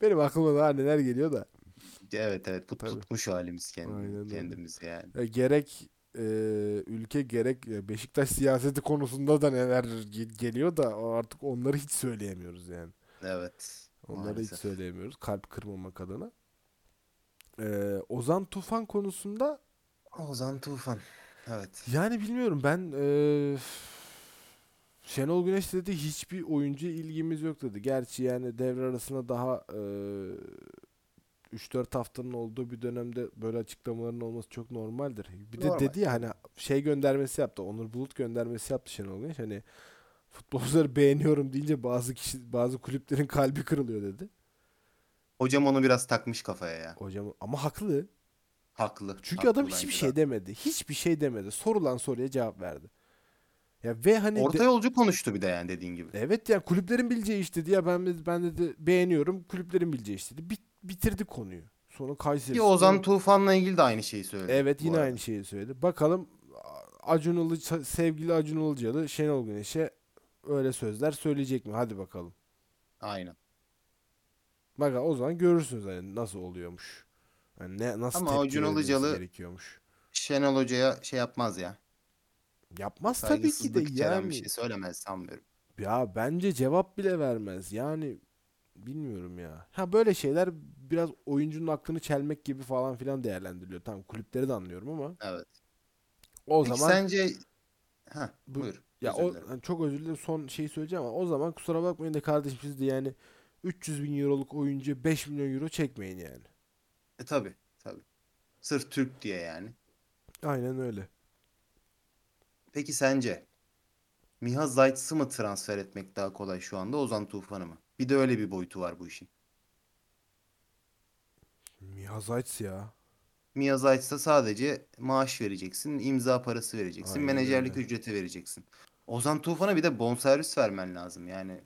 Benim aklıma daha neler geliyor da. Evet evet bu Tabii. tutmuş halimiz kendimiz, öyle. kendimizi yani. Ya gerek e, ülke gerek e, Beşiktaş siyaseti konusunda da neler ge- geliyor da o artık onları hiç söyleyemiyoruz yani. Evet. Onları hiç maalesef. söyleyemiyoruz kalp kırmamak adına. E, Ozan Tufan konusunda Ozan Tufan. Evet. yani bilmiyorum ben e, Şenol Güneş dedi hiçbir oyuncu ilgimiz yok dedi. Gerçi yani devre arasında daha e, 3-4 haftanın olduğu bir dönemde böyle açıklamaların olması çok normaldir. Bir de Normal, dedi ya hani şey göndermesi yaptı. Onur Bulut göndermesi yaptı Şenol Güneş. Hani futbolcuları beğeniyorum deyince bazı kişi bazı kulüplerin kalbi kırılıyor dedi. Hocam onu biraz takmış kafaya ya. Hocam ama haklı. Haklı. Çünkü haklı adam hiçbir şey de. demedi. Hiçbir şey demedi. Sorulan soruya cevap verdi. Ya ve hani Orta yolcu konuştu bir de yani dediğin gibi. Evet ya kulüplerin bileceği iş dedi ya ben ben dedi beğeniyorum kulüplerin bileceği iş dedi. Bit, bitirdi konuyu. Sonra Kayseri. Ki Ozan Tufan'la ilgili de aynı şeyi söyledi. Evet yine arada. aynı şeyi söyledi. Bakalım Acun Ilıca, sevgili Acun Ilıcalı Şenol Güneş'e öyle sözler söyleyecek mi? Hadi bakalım. Aynen. Bak o zaman görürsünüz hani nasıl oluyormuş. Yani ne nasıl Ama Acun Ilıcalı- gerekiyormuş. Şenol Hoca'ya şey yapmaz ya. Yapmaz tabii ki de yani. bir şey söylemez sanmıyorum. Ya bence cevap bile vermez. Yani bilmiyorum ya. Ha böyle şeyler biraz oyuncunun aklını çelmek gibi falan filan değerlendiriliyor. Tamam kulüpleri de anlıyorum ama Evet. o Peki zaman sence... Bu- buyur. ya Özür o dilerim. çok özür dilerim son şeyi söyleyeceğim ama o zaman kusura bakmayın da kardeşim siz de yani 300 bin euroluk oyuncuya 5 milyon euro çekmeyin yani. E tabi tabi. Sırf Türk diye yani. Aynen öyle. Peki sence Miha Zayt'sı mı transfer etmek daha kolay şu anda Ozan Tufan'ı mı? Bir de öyle bir boyutu var bu işin. Miha Zayt ya. Miha Zayt'sa sadece maaş vereceksin, imza parası vereceksin, Aynen menajerlik öyle. ücreti vereceksin. Ozan Tufan'a bir de bonservis vermen lazım yani.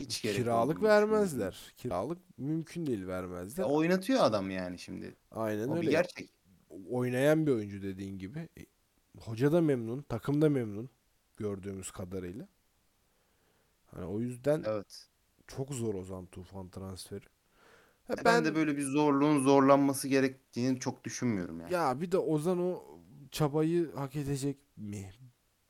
Hiç gerek Kiralık vermezler. Kiralık mümkün değil vermezler. Ya oynatıyor adam yani şimdi. Aynen O bir öyle. gerçek. Oynayan bir oyuncu dediğin gibi. Hoca da memnun, takım da memnun gördüğümüz kadarıyla. Hani o yüzden Evet. çok zor Ozan Tufan transferi. Ya Ben de böyle bir zorluğun zorlanması gerektiğini çok düşünmüyorum yani. Ya bir de Ozan o çabayı hak edecek mi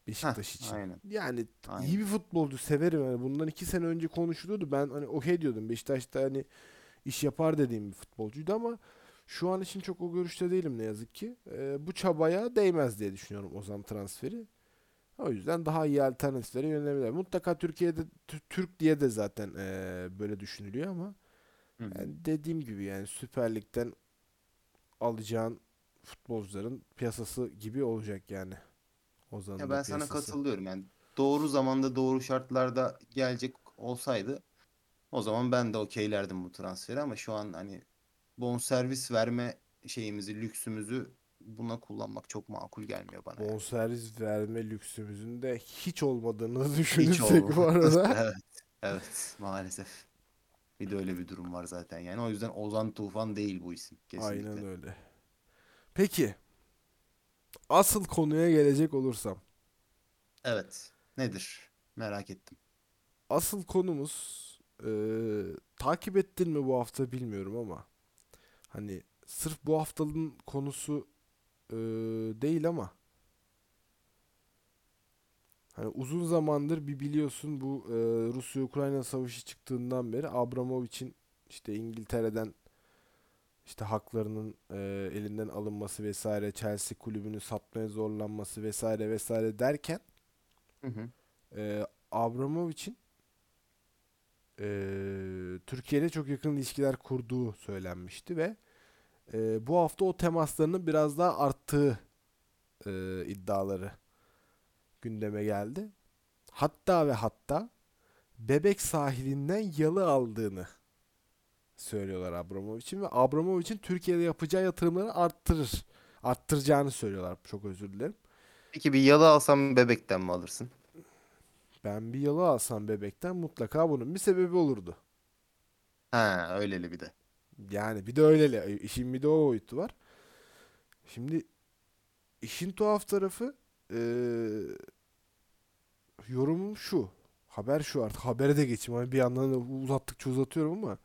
Beşiktaş için? aynen. Yani Aynen. iyi bir futbolcu severim. Yani bundan iki sene önce konuşuluyordu. Ben hani okey diyordum. Beşiktaş'ta hani iş yapar dediğim bir futbolcuydu ama şu an için çok o görüşte değilim ne yazık ki. Ee, bu çabaya değmez diye düşünüyorum Ozan transferi. O yüzden daha iyi alternatiflere yönelebilir. Mutlaka Türkiye'de Tü- Türk diye de zaten ee, böyle düşünülüyor ama Hı yani dediğim gibi yani Süper Lig'den alacağın futbolcuların piyasası gibi olacak yani. Ozan'ın Ya ben sana piyasası. katılıyorum yani. Doğru zamanda doğru şartlarda gelecek olsaydı o zaman ben de okeylerdim bu transferi ama şu an hani bonservis verme şeyimizi, lüksümüzü buna kullanmak çok makul gelmiyor bana. yani. Bonservis verme lüksümüzün de hiç olmadığını Hiç düşünürsek bu arada. Evet. Evet, maalesef. Bir de öyle bir durum var zaten yani. O yüzden Ozan Tufan değil bu isim kesinlikle. Aynen öyle. Peki. Asıl konuya gelecek olursam. Evet. Nedir? Merak ettim. Asıl konumuz eee, takip ettin mi bu hafta bilmiyorum ama hani sırf bu haftanın konusu eee, değil ama hani uzun zamandır bir biliyorsun bu eee, Rusya-Ukrayna savaşı çıktığından beri Abramovich'in işte İngiltere'den işte haklarının eee, elinden alınması vesaire Chelsea kulübünü satmaya zorlanması vesaire vesaire derken Hı hı. eee Abramovich'in eee Türkiye ile çok yakın ilişkiler kurduğu söylenmişti ve eee, bu hafta o temaslarının biraz daha arttığı eee, iddiaları gündeme geldi. Hatta ve hatta Bebek sahilinden yalı aldığını söylüyorlar Abramovich'in ve Abramovich'in Türkiye'de yapacağı yatırımları arttırır. Arttıracağını söylüyorlar. Çok özür dilerim. Peki bir yalı alsam bebekten mi alırsın? Ben bir yalı alsam bebekten mutlaka bunun bir sebebi olurdu. Ha, öyleli bir de. Yani bir de öyle işin bir de o boyutu var. Şimdi işin tuhaf tarafı eee yorumum şu. Haber şu artık. Habere de geçeyim. Hani bir yandan da uzattıkça uzatıyorum ama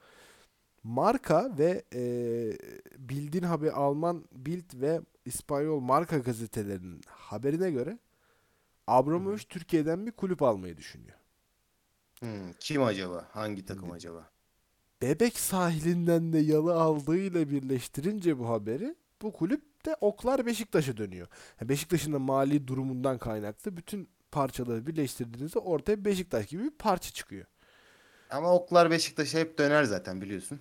marka ve eee bildiğin haber Alman Bild ve İspanyol marka gazetelerinin haberine göre Abramovich Türkiye'den bir kulüp almayı düşünüyor. Hmm, kim acaba? Hangi takım acaba? Bebek sahilinden de yalı aldığıyla birleştirince bu haberi bu kulüp de oklar Beşiktaş'a dönüyor. Beşiktaş'ın da mali durumundan kaynaklı bütün parçaları birleştirdiğinizde ortaya Beşiktaş gibi bir parça çıkıyor. Ama oklar Beşiktaş'a hep döner zaten biliyorsun.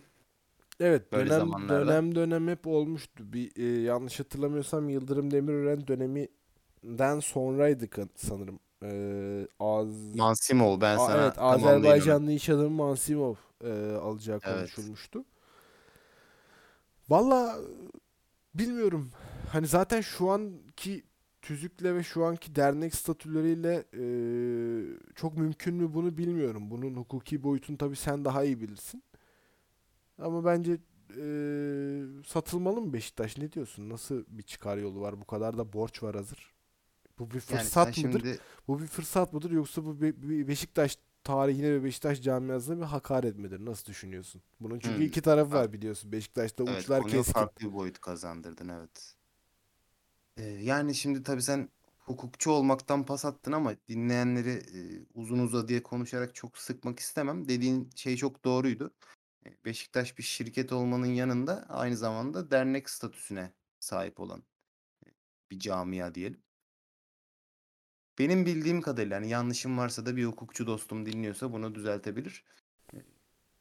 Evet Böyle dönem zamanlarda. dönem dönem hep olmuştu. Bir e, yanlış hatırlamıyorsam Yıldırım Demirören döneminden sonraydı sanırım. E, Az Mansimov ben A- sana evet tamamlayayım hemen. Azerbaycanlı iş adamı Mansimov e, alacağı Evet. konuşulmuştu. Valla bilmiyorum. Hani zaten şu anki tüzükle ve şu anki dernek statüleriyle e, çok mümkün mü bunu bilmiyorum. Bunun hukuki boyutunu tabii sen daha iyi bilirsin. Ama bence e, satılmalı mı Beşiktaş? Ne diyorsun? Nasıl bir çıkar yolu var? Bu kadar da borç var hazır. Bu bir Yani fırsat mıdır? şimdi Bu bir fırsat mıdır yoksa bu Be- Beşiktaş tarihine ve Beşiktaş camiasına bir hakaret midir? Nasıl düşünüyorsun? Bunun çünkü Hmm. iki tarafı var biliyorsun. Beşiktaş'ta evet uçlar keskin. farklı bir boyut kazandırdın evet. Ee, yani şimdi tabii sen hukukçu olmaktan pas attın ama dinleyenleri e, uzun uzadıya konuşarak çok sıkmak istemem. Dediğin şey çok doğruydu. E, Beşiktaş bir şirket olmanın yanında aynı zamanda dernek statüsüne sahip olan bir camia diyelim. Benim bildiğim kadarıyla hani yanlışım varsa da bir hukukçu dostum dinliyorsa bunu düzeltebilir.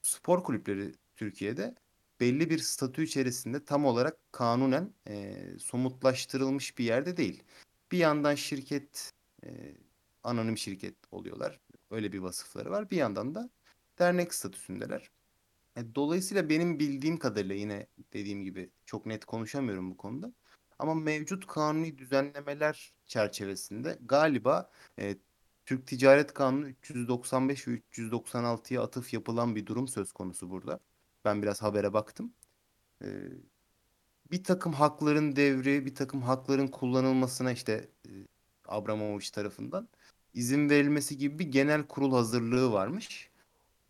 Spor kulüpleri Türkiye'de belli bir statü içerisinde tam olarak kanunen e, somutlaştırılmış bir yerde değil. Bir yandan şirket e, anonim şirket oluyorlar. Öyle bir vasıfları var. Bir yandan da dernek statüsündeler. E, dolayısıyla benim bildiğim kadarıyla yine dediğim gibi çok net konuşamıyorum bu konuda. Ama mevcut kanuni düzenlemeler çerçevesinde galiba e, Türk Ticaret Kanunu 395 ve 396'ya atıf yapılan bir durum söz konusu burada. Ben biraz habere baktım. E, bir takım hakların devri, bir takım hakların kullanılmasına işte e, Abramovich tarafından izin verilmesi gibi bir genel kurul hazırlığı varmış.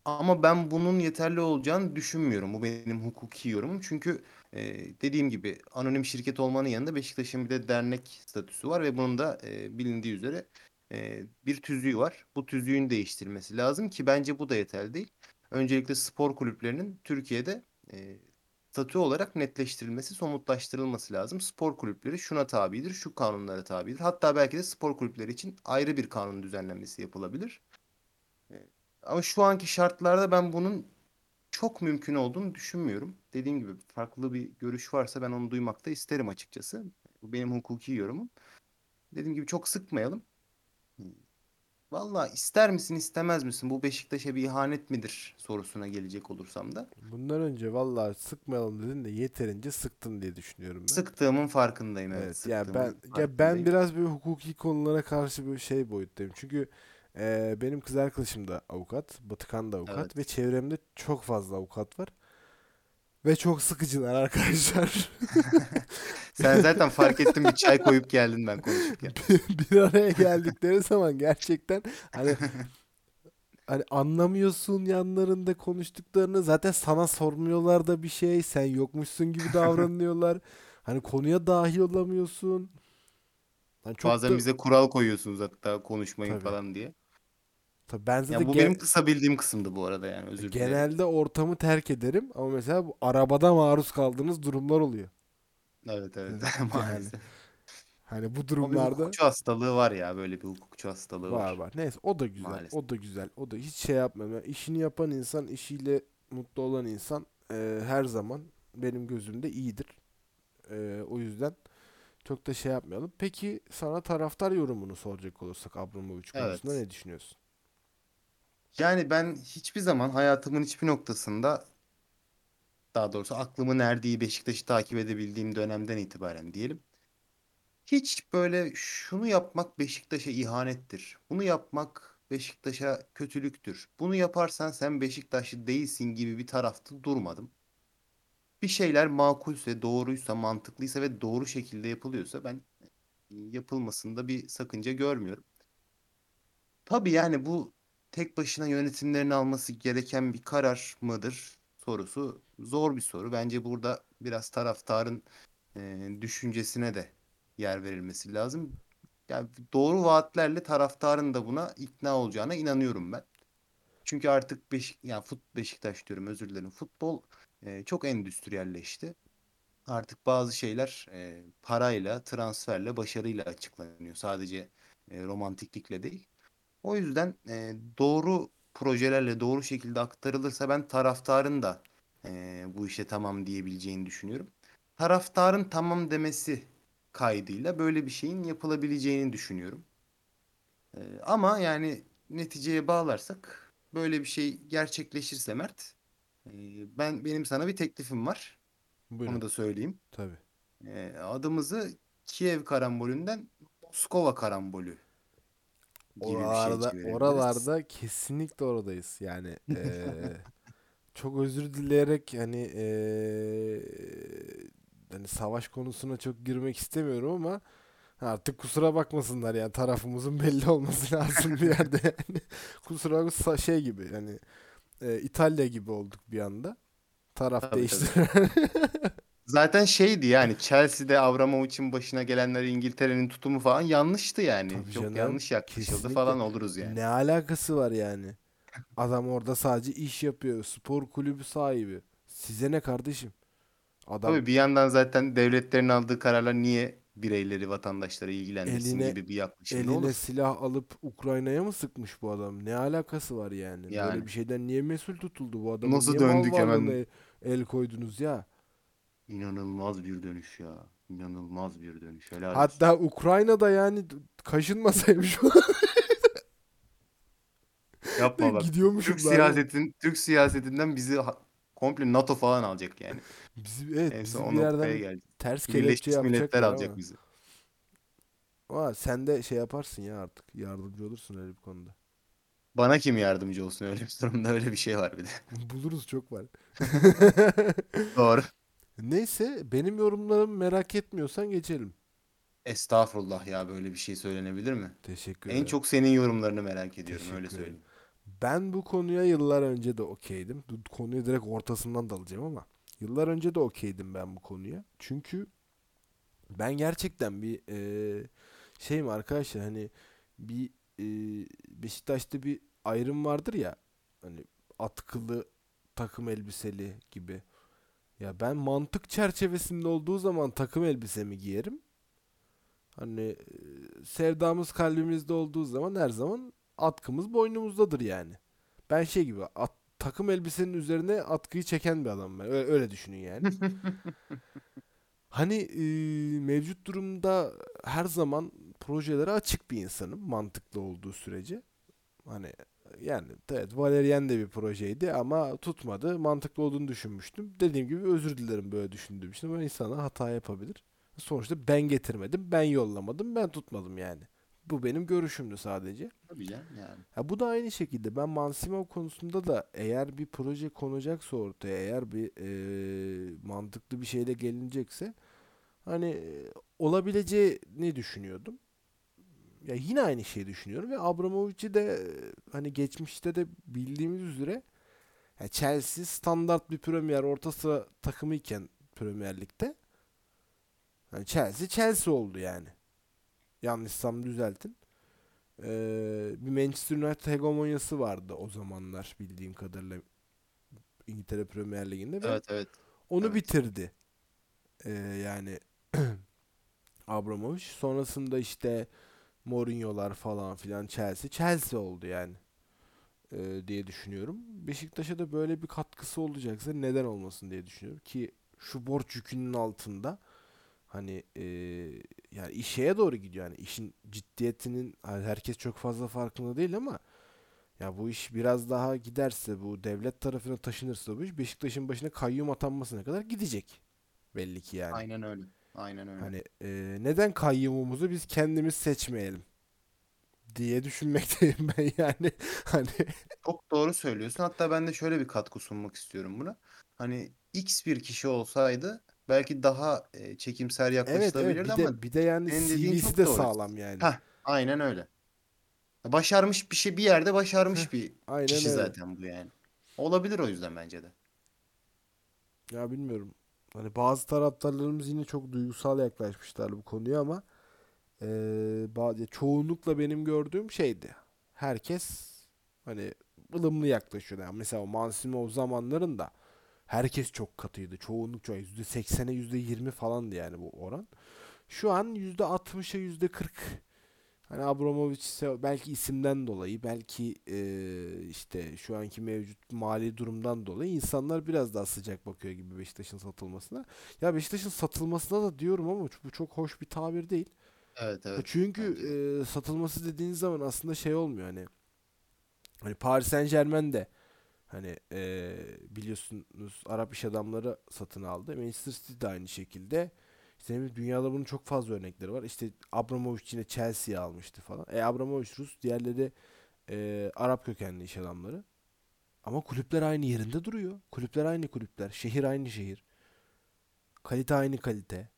Ama ben bunun yeterli olacağını düşünmüyorum. Bu benim hukuki yorumum. Çünkü e, dediğim gibi anonim şirket olmanın yanında Beşiktaş'ın bir de dernek statüsü var ve bunun da e, bilindiği üzere e, bir tüzüğü var. Bu tüzüğün değiştirilmesi lazım ki bence bu da yeterli değil. Öncelikle spor kulüplerinin Türkiye'de e, statü olarak netleştirilmesi, somutlaştırılması lazım. Spor kulüpleri şuna tabidir, şu kanunlara tabidir. Hatta belki de spor kulüpleri için ayrı bir kanun düzenlenmesi yapılabilir. Ama şu anki şartlarda ben bunun çok mümkün olduğunu düşünmüyorum. Dediğim gibi farklı bir görüş varsa ben onu duymak da isterim açıkçası. Bu benim hukuki yorumum. Dediğim gibi çok sıkmayalım. Valla ister misin istemez misin? Bu Beşiktaş'a bir ihanet midir sorusuna gelecek olursam da. Bundan önce vallahi sıkmayalım dedin de yeterince sıktın diye düşünüyorum ben. Sıktığımın farkındayım evet. Evet, yani ben ya ben biraz böyle hukuki konulara karşı böyle şey boyuttayım. Çünkü Ee, benim kız arkadaşım da avukat, Batıkan da avukat Evet. ve çevremde çok fazla avukat var. Ve çok sıkıcılar arkadaşlar. Sen zaten fark ettin bir çay koyup geldin ben konuşurken. bir araya geldikleri zaman gerçekten hani hani anlamıyorsun yanlarında konuştuklarını zaten sana sormuyorlar da bir şey sen yokmuşsun gibi davranıyorlar hani konuya dahil olamıyorsun hani çok Bazen da, bize kural koyuyorsunuz hatta konuşmayın Tabii. falan diye. Tabii ben zaten Yani bu gen- benim kısa bildiğim kısımdı bu arada yani özür dilerim. genelde ortamı terk ederim ama mesela bu arabada maruz kaldığınız durumlar oluyor Evet evet Yani. maalesef. hani bu bir durumlarda hukukçu hastalığı var ya böyle bir hukukçu hastalığı Var var. var. Neyse o da güzel. Maalesef. O da güzel. O da hiç şey yapmıyor. Yani işini yapan insan, işiyle mutlu olan insan e, her zaman benim gözümde iyidir. E, o yüzden çok da şey yapmayalım. Peki sana taraftar yorumunu soracak olursak Abramovich konusunda Evet. ne düşünüyorsun? Yani ben hiçbir zaman hayatımın hiçbir noktasında daha doğrusu aklımın erdiği Beşiktaş'ı takip edebildiğim dönemden itibaren diyelim. Hiç böyle şunu yapmak Beşiktaş'a ihanettir. Bunu yapmak Beşiktaş'a kötülüktür. Bunu yaparsan sen Beşiktaşlı değilsin gibi bir tarafta durmadım. Bir şeyler makulse, doğruysa, mantıklıysa ve doğru şekilde yapılıyorsa ben yapılmasında bir sakınca görmüyorum. Tabii yani bu tek başına yönetimlerin alması gereken bir karar mıdır sorusu zor bir soru. Bence burada biraz taraftarın e, düşüncesine de yer verilmesi lazım. Yani doğru vaatlerle taraftarın da buna ikna olacağına inanıyorum ben. Çünkü artık Beşik, yani fut Beşiktaş diyorum özür dilerim. Futbol e, çok endüstriyelleşti. Artık bazı şeyler e, parayla, transferle, başarıyla açıklanıyor. Sadece e, romantiklikle değil. O yüzden e, doğru projelerle doğru şekilde aktarılırsa ben taraftarın da e, bu işe tamam diyebileceğini düşünüyorum. Taraftarın tamam demesi kaydıyla böyle bir şeyin yapılabileceğini düşünüyorum. E, ama yani neticeye bağlarsak böyle bir şey gerçekleşirse Mert, e, ben benim sana bir teklifim var. Buyurun. Onu da söyleyeyim. Tabii. E, adımızı Kiev karambolünden Moskova karambolü Oralarda, çevirebiliriz. oralarda kesinlikle oradayız. Yani eee, çok özür dileyerek hani eee, hani savaş konusuna çok girmek istemiyorum ama artık kusura bakmasınlar yani tarafımızın belli olması lazım bir yerde yani. Kusura bakma şey gibi hani eee, İtalya gibi olduk bir anda. Taraf Tabii, değiştir. Zaten şeydi yani Chelsea'de Abramovich'in başına gelenler İngiltere'nin tutumu falan yanlıştı yani. Tabii Çok canım, yanlış yaklaşıldı kesinlikle. falan oluruz yani. Ne alakası var yani? Adam orada sadece iş yapıyor. Spor kulübü sahibi. Size ne kardeşim? Adam Tabii bir yandan zaten devletlerin aldığı kararlar niye bireyleri, vatandaşları ilgilendirsin Eline- gibi bir yaklaşımda eline olur. silah alıp Ukrayna'ya mı sıkmış bu adam? Ne alakası var yani? Böyle Yani. bir şeyden niye mesul tutuldu bu adamın? Nasıl Niye döndük hemen? el koydunuz ya? İnanılmaz bir dönüş ya. İnanılmaz bir dönüş. Helal olsun. Hatta Ukrayna'da yani kaşınmasaymış Yapma bak. gidiyormuşum Türk siyasetin Türk siyasetinden bizi ha- komple NATO falan alacak yani. Bizi, evet En bizi son bir yerden ters kelepçe Birleşmiş Milletler alacak ama. bizi. Ama sen de şey yaparsın ya artık. Yardımcı olursun öyle bir konuda. Bana kim yardımcı olsun öyle bir durumda öyle bir şey var bir de. Buluruz çok var. Doğru. Neyse benim yorumlarımı merak etmiyorsan geçelim. Estağfurullah ya böyle bir şey söylenebilir mi? Teşekkür En ederim. çok senin yorumlarını merak ediyorum Teşekkür öyle söyleyeyim. Ben bu konuya yıllar önce de okeydim. Konuyu direkt ortasından dalacağım ama yıllar önce de okeydim ben bu konuya. Çünkü ben gerçekten bir eee şeyim arkadaşlar hani bir eee, Beşiktaş'ta bir ayrım vardır ya hani atkılı takım elbiseli gibi. Ya ben mantık çerçevesinde olduğu zaman takım elbisemi giyerim. Hani eee, sevdamız kalbimizde olduğu zaman her zaman atkımız boynumuzdadır yani. Ben şey gibi at, takım elbisenin üzerine atkıyı çeken bir adam ben. Öyle, öyle düşünün yani. Hani e, mevcut durumda her zaman projelere açık bir insanım mantıklı olduğu sürece. Hani yani evet Valerian de bir projeydi ama tutmadı. Mantıklı olduğunu düşünmüştüm. Dediğim gibi özür dilerim böyle düşündüğüm için. Ben insana hata yapabilir. Sonuçta ben getirmedim, ben yollamadım, ben tutmadım yani. Bu benim görüşümdü sadece. Tabii canım yani. Ha, bu da aynı şekilde ben Mansimov konusunda da eğer bir proje konacaksa ortaya eğer bir eee, mantıklı bir şeyle gelinecekse hani e, olabileceğini düşünüyordum. Ya yine aynı şeyi düşünüyorum ve Abramovich'i de hani geçmişte de bildiğimiz üzere ya Chelsea standart bir Premier orta sıra takımı iken Premier Lig'de yani Chelsea Chelsea oldu yani. Yanlışsam düzeltin. Ee, bir Manchester United hegemonyası vardı o zamanlar bildiğim kadarıyla İngiltere Premier Ligi'nde ve Evet evet. onu evet. bitirdi. Ee, yani Abramovich. Sonrasında işte Mourinho'lar falan filan Chelsea. Chelsea oldu yani. Ee, diye düşünüyorum. Beşiktaş'a da böyle bir katkısı olacaksa neden olmasın diye düşünüyorum. Ki şu borç yükünün altında hani e, yani işe doğru gidiyor. Yani işin ciddiyetinin hani herkes çok fazla farkında değil ama ya bu iş biraz daha giderse bu devlet tarafına taşınırsa bu iş Beşiktaş'ın başına kayyum atanmasına kadar gidecek. Belli ki yani. Aynen öyle. Aynen öyle. Hani e, neden kayyumumuzu biz kendimiz seçmeyelim diye düşünmekteyim ben yani. Hani Çok doğru söylüyorsun. Hatta ben de şöyle bir katkı sunmak istiyorum buna. Hani X bir kişi olsaydı belki daha e, çekimser evet evet yaklaşılabilirdi bir ama de bir de yani CV'si de doğru. sağlam yani. Heh, aynen öyle. Başarmış bir şey bir yerde Heh, başarmış bir aynen kişi öyle. zaten bu yani. Olabilir o yüzden bence de. Ya bilmiyorum. Hani bazı taraftarlarımız yine çok duygusal yaklaşmışlar bu konuya ama bazı, çoğunlukla benim gördüğüm şeydi. Herkes hani ılımlı yaklaşıyordu. Yani mesela Mansimov zamanlarında herkes çok katıydı. Çoğunluk çok %80'e %20 falandı yani bu oran. Şu an %60'a %40 Hani Abramovich ise belki isimden dolayı, belki eee, işte şu anki mevcut mali durumdan dolayı insanlar biraz daha sıcak bakıyor gibi Beşiktaş'ın satılmasına. Ya Beşiktaş'ın satılmasına da diyorum ama bu çok hoş bir tabir değil. Evet evet Çünkü bence eee, satılması dediğiniz zaman aslında şey olmuyor hani hani Paris Saint-Germain de hani eee, biliyorsunuz Arap iş adamları satın aldı. Manchester City de aynı şekilde. İşte ne bileyim, dünyada bunun çok fazla örnekleri var. İşte Abramovich yine Chelsea'yi almıştı falan. E Abramovich Rus, diğerleri eee, Arap kökenli iş adamları. Ama kulüpler aynı yerinde duruyor. Kulüpler aynı kulüpler. Şehir aynı şehir. Kalite aynı kalite.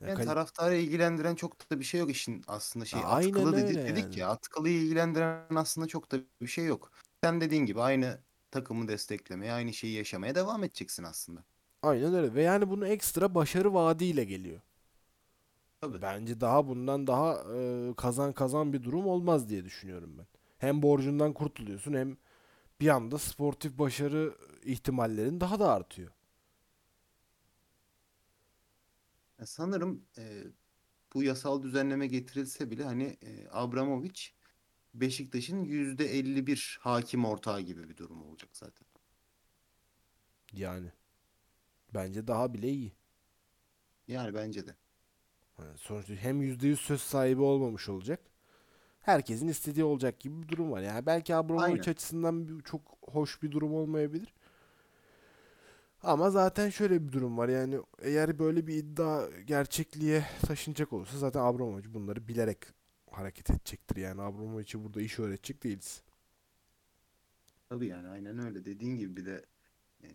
Ya Yani kal- taraftarı ilgilendiren çok da bir şey yok işin aslında şey Ya atkılı dedi- öyle dedik yani. ya atkılıyı ilgilendiren aslında çok da bir şey yok. Sen dediğin gibi aynı takımı desteklemeye aynı şeyi yaşamaya devam edeceksin aslında. Aynen öyle. Ve yani bunu ekstra başarı vaadiyle geliyor. Tabii. Bence daha bundan daha e, kazan kazan bir durum olmaz diye düşünüyorum ben. Hem borcundan kurtuluyorsun hem bir anda sportif başarı ihtimallerin daha da artıyor. Ya sanırım e, bu yasal düzenleme getirilse bile hani e, Abramovich Beşiktaş'ın %51 hakim ortağı gibi bir durum olacak zaten. Yani bence daha bile iyi. Yani bence de. Yani sonuçta hem %100 söz sahibi olmamış olacak. Herkesin istediği olacak gibi bir durum var. Yani belki Abramovich açısından bir- çok hoş bir durum olmayabilir. Ama zaten şöyle bir durum var. Yani eğer böyle bir iddia gerçekliğe taşınacak olursa zaten Abramovich bunları bilerek hareket edecektir. Yani Abramovich'e burada iş öğretecek değiliz. Tabii yani aynen öyle. Dediğin gibi bir de e,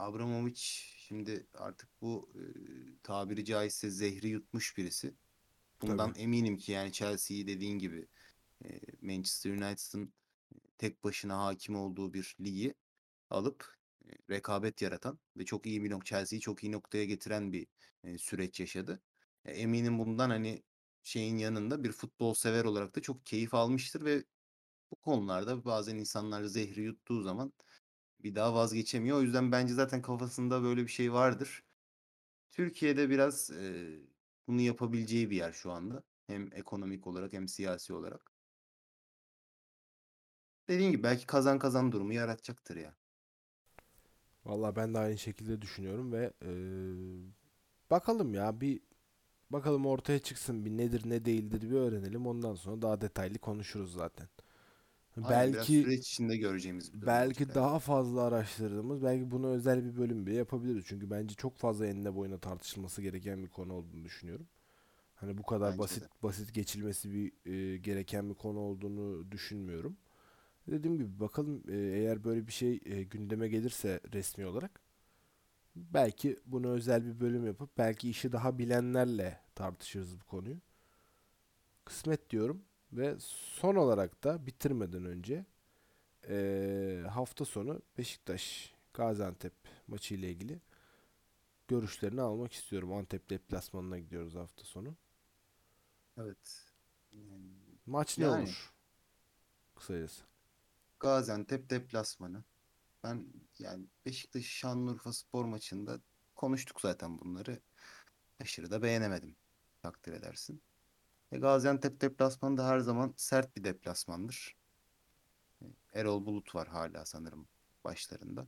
Abramovich şimdi artık bu e, tabiri caizse zehri yutmuş birisi. Bundan Tabii. eminim ki yani Chelsea'yi dediğin gibi e, Manchester United'ın tek başına hakim olduğu bir ligi alıp e, rekabet yaratan ve çok iyi bir nok Chelsea'yi çok iyi noktaya getiren bir e, süreç yaşadı. E, eminim bundan hani şeyin yanında bir futbol sever olarak da çok keyif almıştır ve bu konularda bazen insanlar zehri yuttuğu zaman bir daha vazgeçemiyor. O yüzden bence zaten kafasında böyle bir şey vardır. Türkiye'de biraz e, bunu yapabileceği bir yer şu anda. Hem ekonomik olarak hem siyasi olarak. Dediğim gibi belki kazan kazan durumu yaratacaktır ya. Vallahi ben de aynı şekilde düşünüyorum ve eee, bakalım ya bir bakalım ortaya çıksın bir nedir ne değildir bir öğrenelim. Ondan sonra daha detaylı konuşuruz zaten. Aynen biraz Belki süreç içinde göreceğimiz bir belki olacak daha fazla araştırdığımız, belki buna özel bir bölüm bile yapabiliriz. Çünkü bence çok fazla enine boyuna tartışılması gereken bir konu olduğunu düşünüyorum. Hani bu kadar Bence basit de. basit geçilmesi bir e, gereken bir konu olduğunu düşünmüyorum. Dediğim gibi bakalım e, eğer böyle bir şey e, gündeme gelirse resmi olarak belki bunu özel bir bölüm yapıp belki işi daha bilenlerle tartışırız bu konuyu. Kısmet diyorum ve son olarak da bitirmeden önce e, hafta sonu Beşiktaş Gaziantep maçı ile ilgili görüşlerini almak istiyorum. Antep deplasmanına gidiyoruz hafta sonu. Evet. Yani Maç ne Yani. olur? Kısacası. Gaziantep deplasmanı. Ben yani Beşiktaş Şanlıurfa spor maçında konuştuk zaten bunları. Aşırı da beğenemedim. Takdir edersin. Ve Gaziantep deplasmanı da her zaman sert bir deplasmandır. Erol Bulut var hala sanırım başlarında.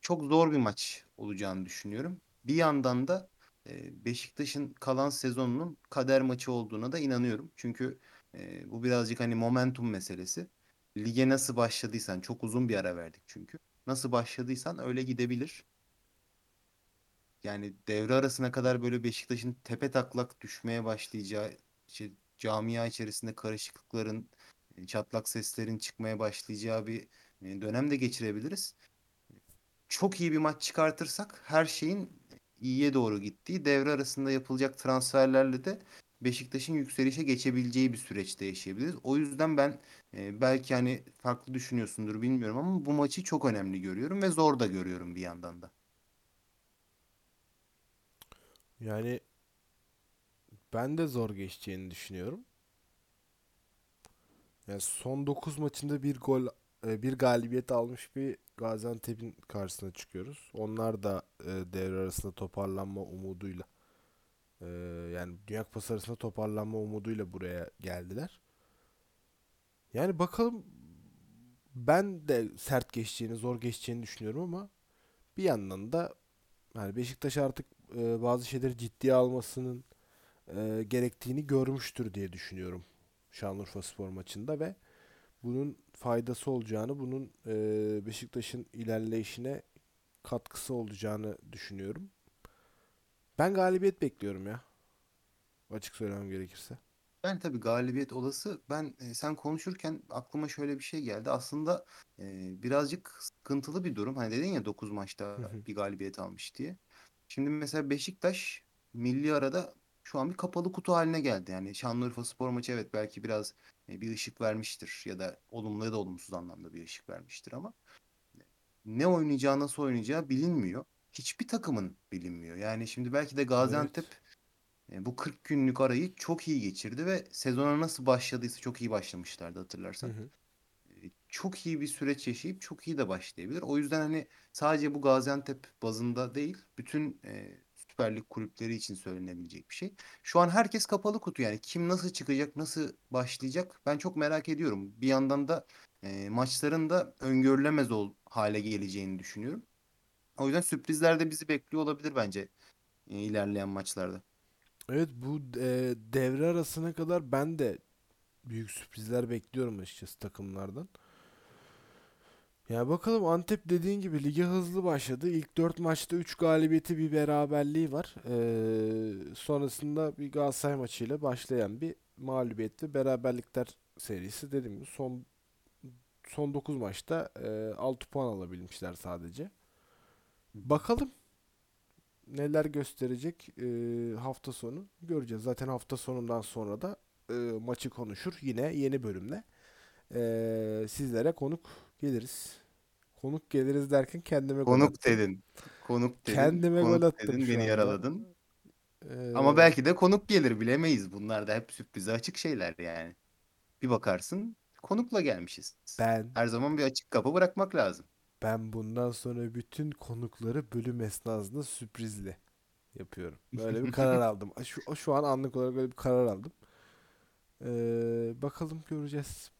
Çok zor bir maç olacağını düşünüyorum. Bir yandan da e, Beşiktaş'ın kalan sezonunun kader maçı olduğuna da inanıyorum. Çünkü e, bu birazcık hani momentum meselesi. Lige nasıl başladıysan çok uzun bir ara verdik çünkü. Nasıl başladıysan öyle gidebilir. Yani devre arasına kadar böyle Beşiktaş'ın tepe taklak düşmeye başlayacağı, işte camia içerisinde karışıklıkların, e, çatlak seslerin çıkmaya başlayacağı bir e, dönem de geçirebiliriz. Çok iyi bir maç çıkartırsak her şeyin iyiye doğru gittiği, devre arasında yapılacak transferlerle de Beşiktaş'ın yükselişe geçebileceği bir süreçte yaşayabiliriz. O yüzden ben e, belki hani farklı düşünüyorsundur bilmiyorum ama bu maçı çok önemli görüyorum ve zor da görüyorum bir yandan da. Yani ben de zor geçeceğini düşünüyorum. Yani son 9 maçında bir gol, e, bir galibiyet almış bir Gaziantep'in karşısına çıkıyoruz. Onlar da e, devre arasında toparlanma umuduyla e, yani Dünya Kupası arasında toparlanma umuduyla buraya geldiler. Yani bakalım ben de sert geçeceğini, zor geçeceğini düşünüyorum ama bir yandan da yani Beşiktaş artık bazı şeyleri ciddiye almasının e, gerektiğini görmüştür diye düşünüyorum Şanlıurfa Spor maçında ve bunun faydası olacağını, bunun e, Beşiktaş'ın ilerleyişine katkısı olacağını düşünüyorum. Ben galibiyet bekliyorum ya. Açık söylemem gerekirse. Ben tabii galibiyet olası. Ben e, sen konuşurken aklıma şöyle bir şey geldi. Aslında e, birazcık sıkıntılı bir durum. Hani dedin ya 9 maçta bir galibiyet almış diye. Şimdi mesela Beşiktaş milli arada şu an bir kapalı kutu haline geldi. Yani Şanlıurfa Spor maçı evet belki biraz e, bir ışık vermiştir ya da olumlu ya da olumsuz anlamda bir ışık vermiştir ama ne oynayacağı nasıl oynayacağı bilinmiyor. Hiçbir takımın bilinmiyor. Yani şimdi belki de Gaziantep Evet. e, bu 40 günlük arayı çok iyi geçirdi ve sezona nasıl başladıysa çok iyi başlamışlardı Hı hatırlarsan. hı. E, Çok iyi bir süreç yaşayıp çok iyi de başlayabilir. O yüzden hani sadece bu Gaziantep bazında değil, bütün e, Süper Lig kulüpleri için söylenebilecek bir şey. Şu an herkes kapalı kutu yani kim nasıl çıkacak, nasıl başlayacak ben çok merak ediyorum. Bir yandan da e, maçların da öngörülemez ol hale geleceğini düşünüyorum. O yüzden sürprizler de bizi bekliyor olabilir bence e, ilerleyen maçlarda. Evet bu e, devre arasına kadar ben de büyük sürprizler bekliyorum açıkçası takımlardan. Ya bakalım Antep dediğin gibi lige hızlı başladı. İlk 4 maçta 3 galibiyeti bir beraberliği var. Ee, sonrasında bir Galatasaray maçıyla başlayan bir mağlubiyet ve beraberlikler serisi. Dediğim gibi son son 9 maçta e, 6 puan alabilmişler sadece. Bakalım neler gösterecek e, hafta sonu göreceğiz. Zaten hafta sonundan sonra da e, maçı konuşur yine yeni bölümle e, sizlere konuk geliriz. Konuk geliriz derken kendime gol Konuk attım. dedin. Konuk dedin. Kendime gol Konuk attım dedin. Beni anda. yaraladın. E, Ama belki de konuk gelir bilemeyiz. Bunlar da hep sürprize açık şeyler yani. Bir bakarsın konukla gelmişiz. ben Her zaman bir açık kapı bırakmak lazım. ben bundan sonra bütün konukları bölüm esnasında sürprizli yapıyorum. Böyle bir karar aldım. Şu, şu an anlık olarak böyle bir karar aldım. E, bakalım göreceğiz.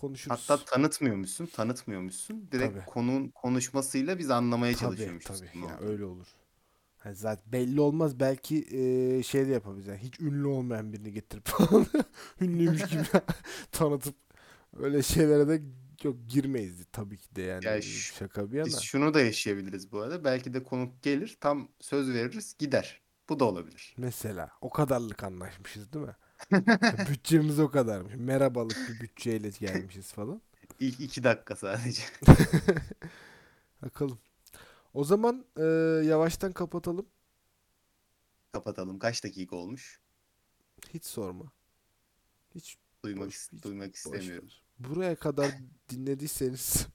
Konuşuruz. Hatta tanıtmıyormuşsun, tanıtmıyormuşsun. Direkt Tabii. konunun konuşmasıyla biz anlamaya Tabii çalışıyormuşuz. tabii kim ya olduğunu. öyle olur. Hani zaten belli olmaz belki eee, şey de yapabiliriz. Yani hiç ünlü olmayan birini getirip ünlüymüş gibi tanıtıp öyle şeylere de yok girmeyiz tabii ki de yani Ya şu- şaka bir yana. Biz şunu da yaşayabiliriz bu arada. Belki de konuk gelir, tam söz veririz, gider. Bu da olabilir. Mesela o kadarlık anlaşmışız değil mi? Bütçemiz o kadarmış. Merhabalık bir bütçeyle gelmişiz falan. İlk iki dakika sadece. Bakalım. O zaman e, yavaştan kapatalım. Kapatalım. Kaç dakika olmuş? Hiç sorma. Hiç Duymak Boş- hiç duymak boş istemiyorum. ver. Buraya kadar dinlediyseniz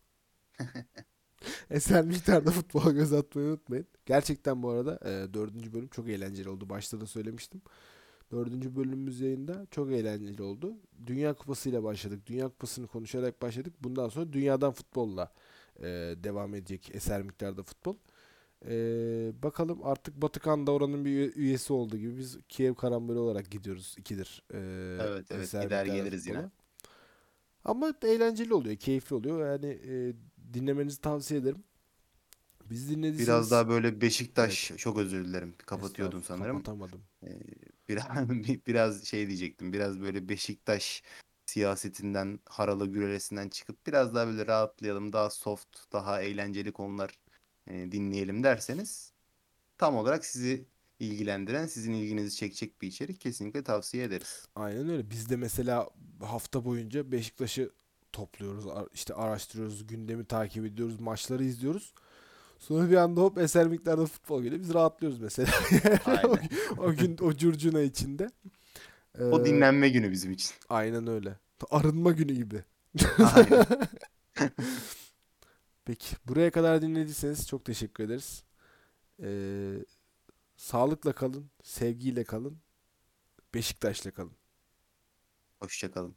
eser miktarda futbola göz atmayı unutmayın. Gerçekten bu arada e, dördüncü bölüm çok eğlenceli oldu. Başta da söylemiştim. Dördüncü bölümümüz yayında çok eğlenceli oldu. Dünya Kupası ile başladık. Dünya Kupası'nı konuşarak başladık. Bundan sonra dünyadan futbolla e, devam edecek eser miktarda futbol. E, bakalım artık Batıkan da oranın bir üye- üyesi olduğu gibi biz Kiev Karamboli olarak gidiyoruz ikidir. e, Evet, evet, gider geliriz yine. futbola. Ama eğlenceli oluyor, keyifli oluyor. Yani e, dinlemenizi tavsiye ederim. Biz dinlediyseniz Biraz daha böyle Beşiktaş çok özür dilerim. Kapatıyordum sanırım. Kapatamadım. Ee, biraz biraz şey diyecektim. Biraz böyle Beşiktaş siyasetinden, haralı gürelesinden çıkıp biraz daha böyle rahatlayalım, daha soft, daha eğlenceli konular e, dinleyelim derseniz tam olarak sizi ilgilendiren, sizin ilginizi çekecek bir içerik kesinlikle tavsiye ederiz. Aynen öyle. Biz de mesela hafta boyunca Beşiktaş'ı topluyoruz, işte araştırıyoruz, gündemi takip ediyoruz, maçları izliyoruz. Sonra bir anda hop eser miktarda futbol geliyor. Biz rahatlıyoruz mesela. o, o gün o curcuna içinde. O Ee, dinlenme günü bizim için. Aynen öyle. Arınma günü gibi. Peki. Buraya kadar dinlediyseniz çok teşekkür ederiz. Ee, sağlıkla kalın, sevgiyle kalın, Beşiktaş'la kalın. Hoşça kalın.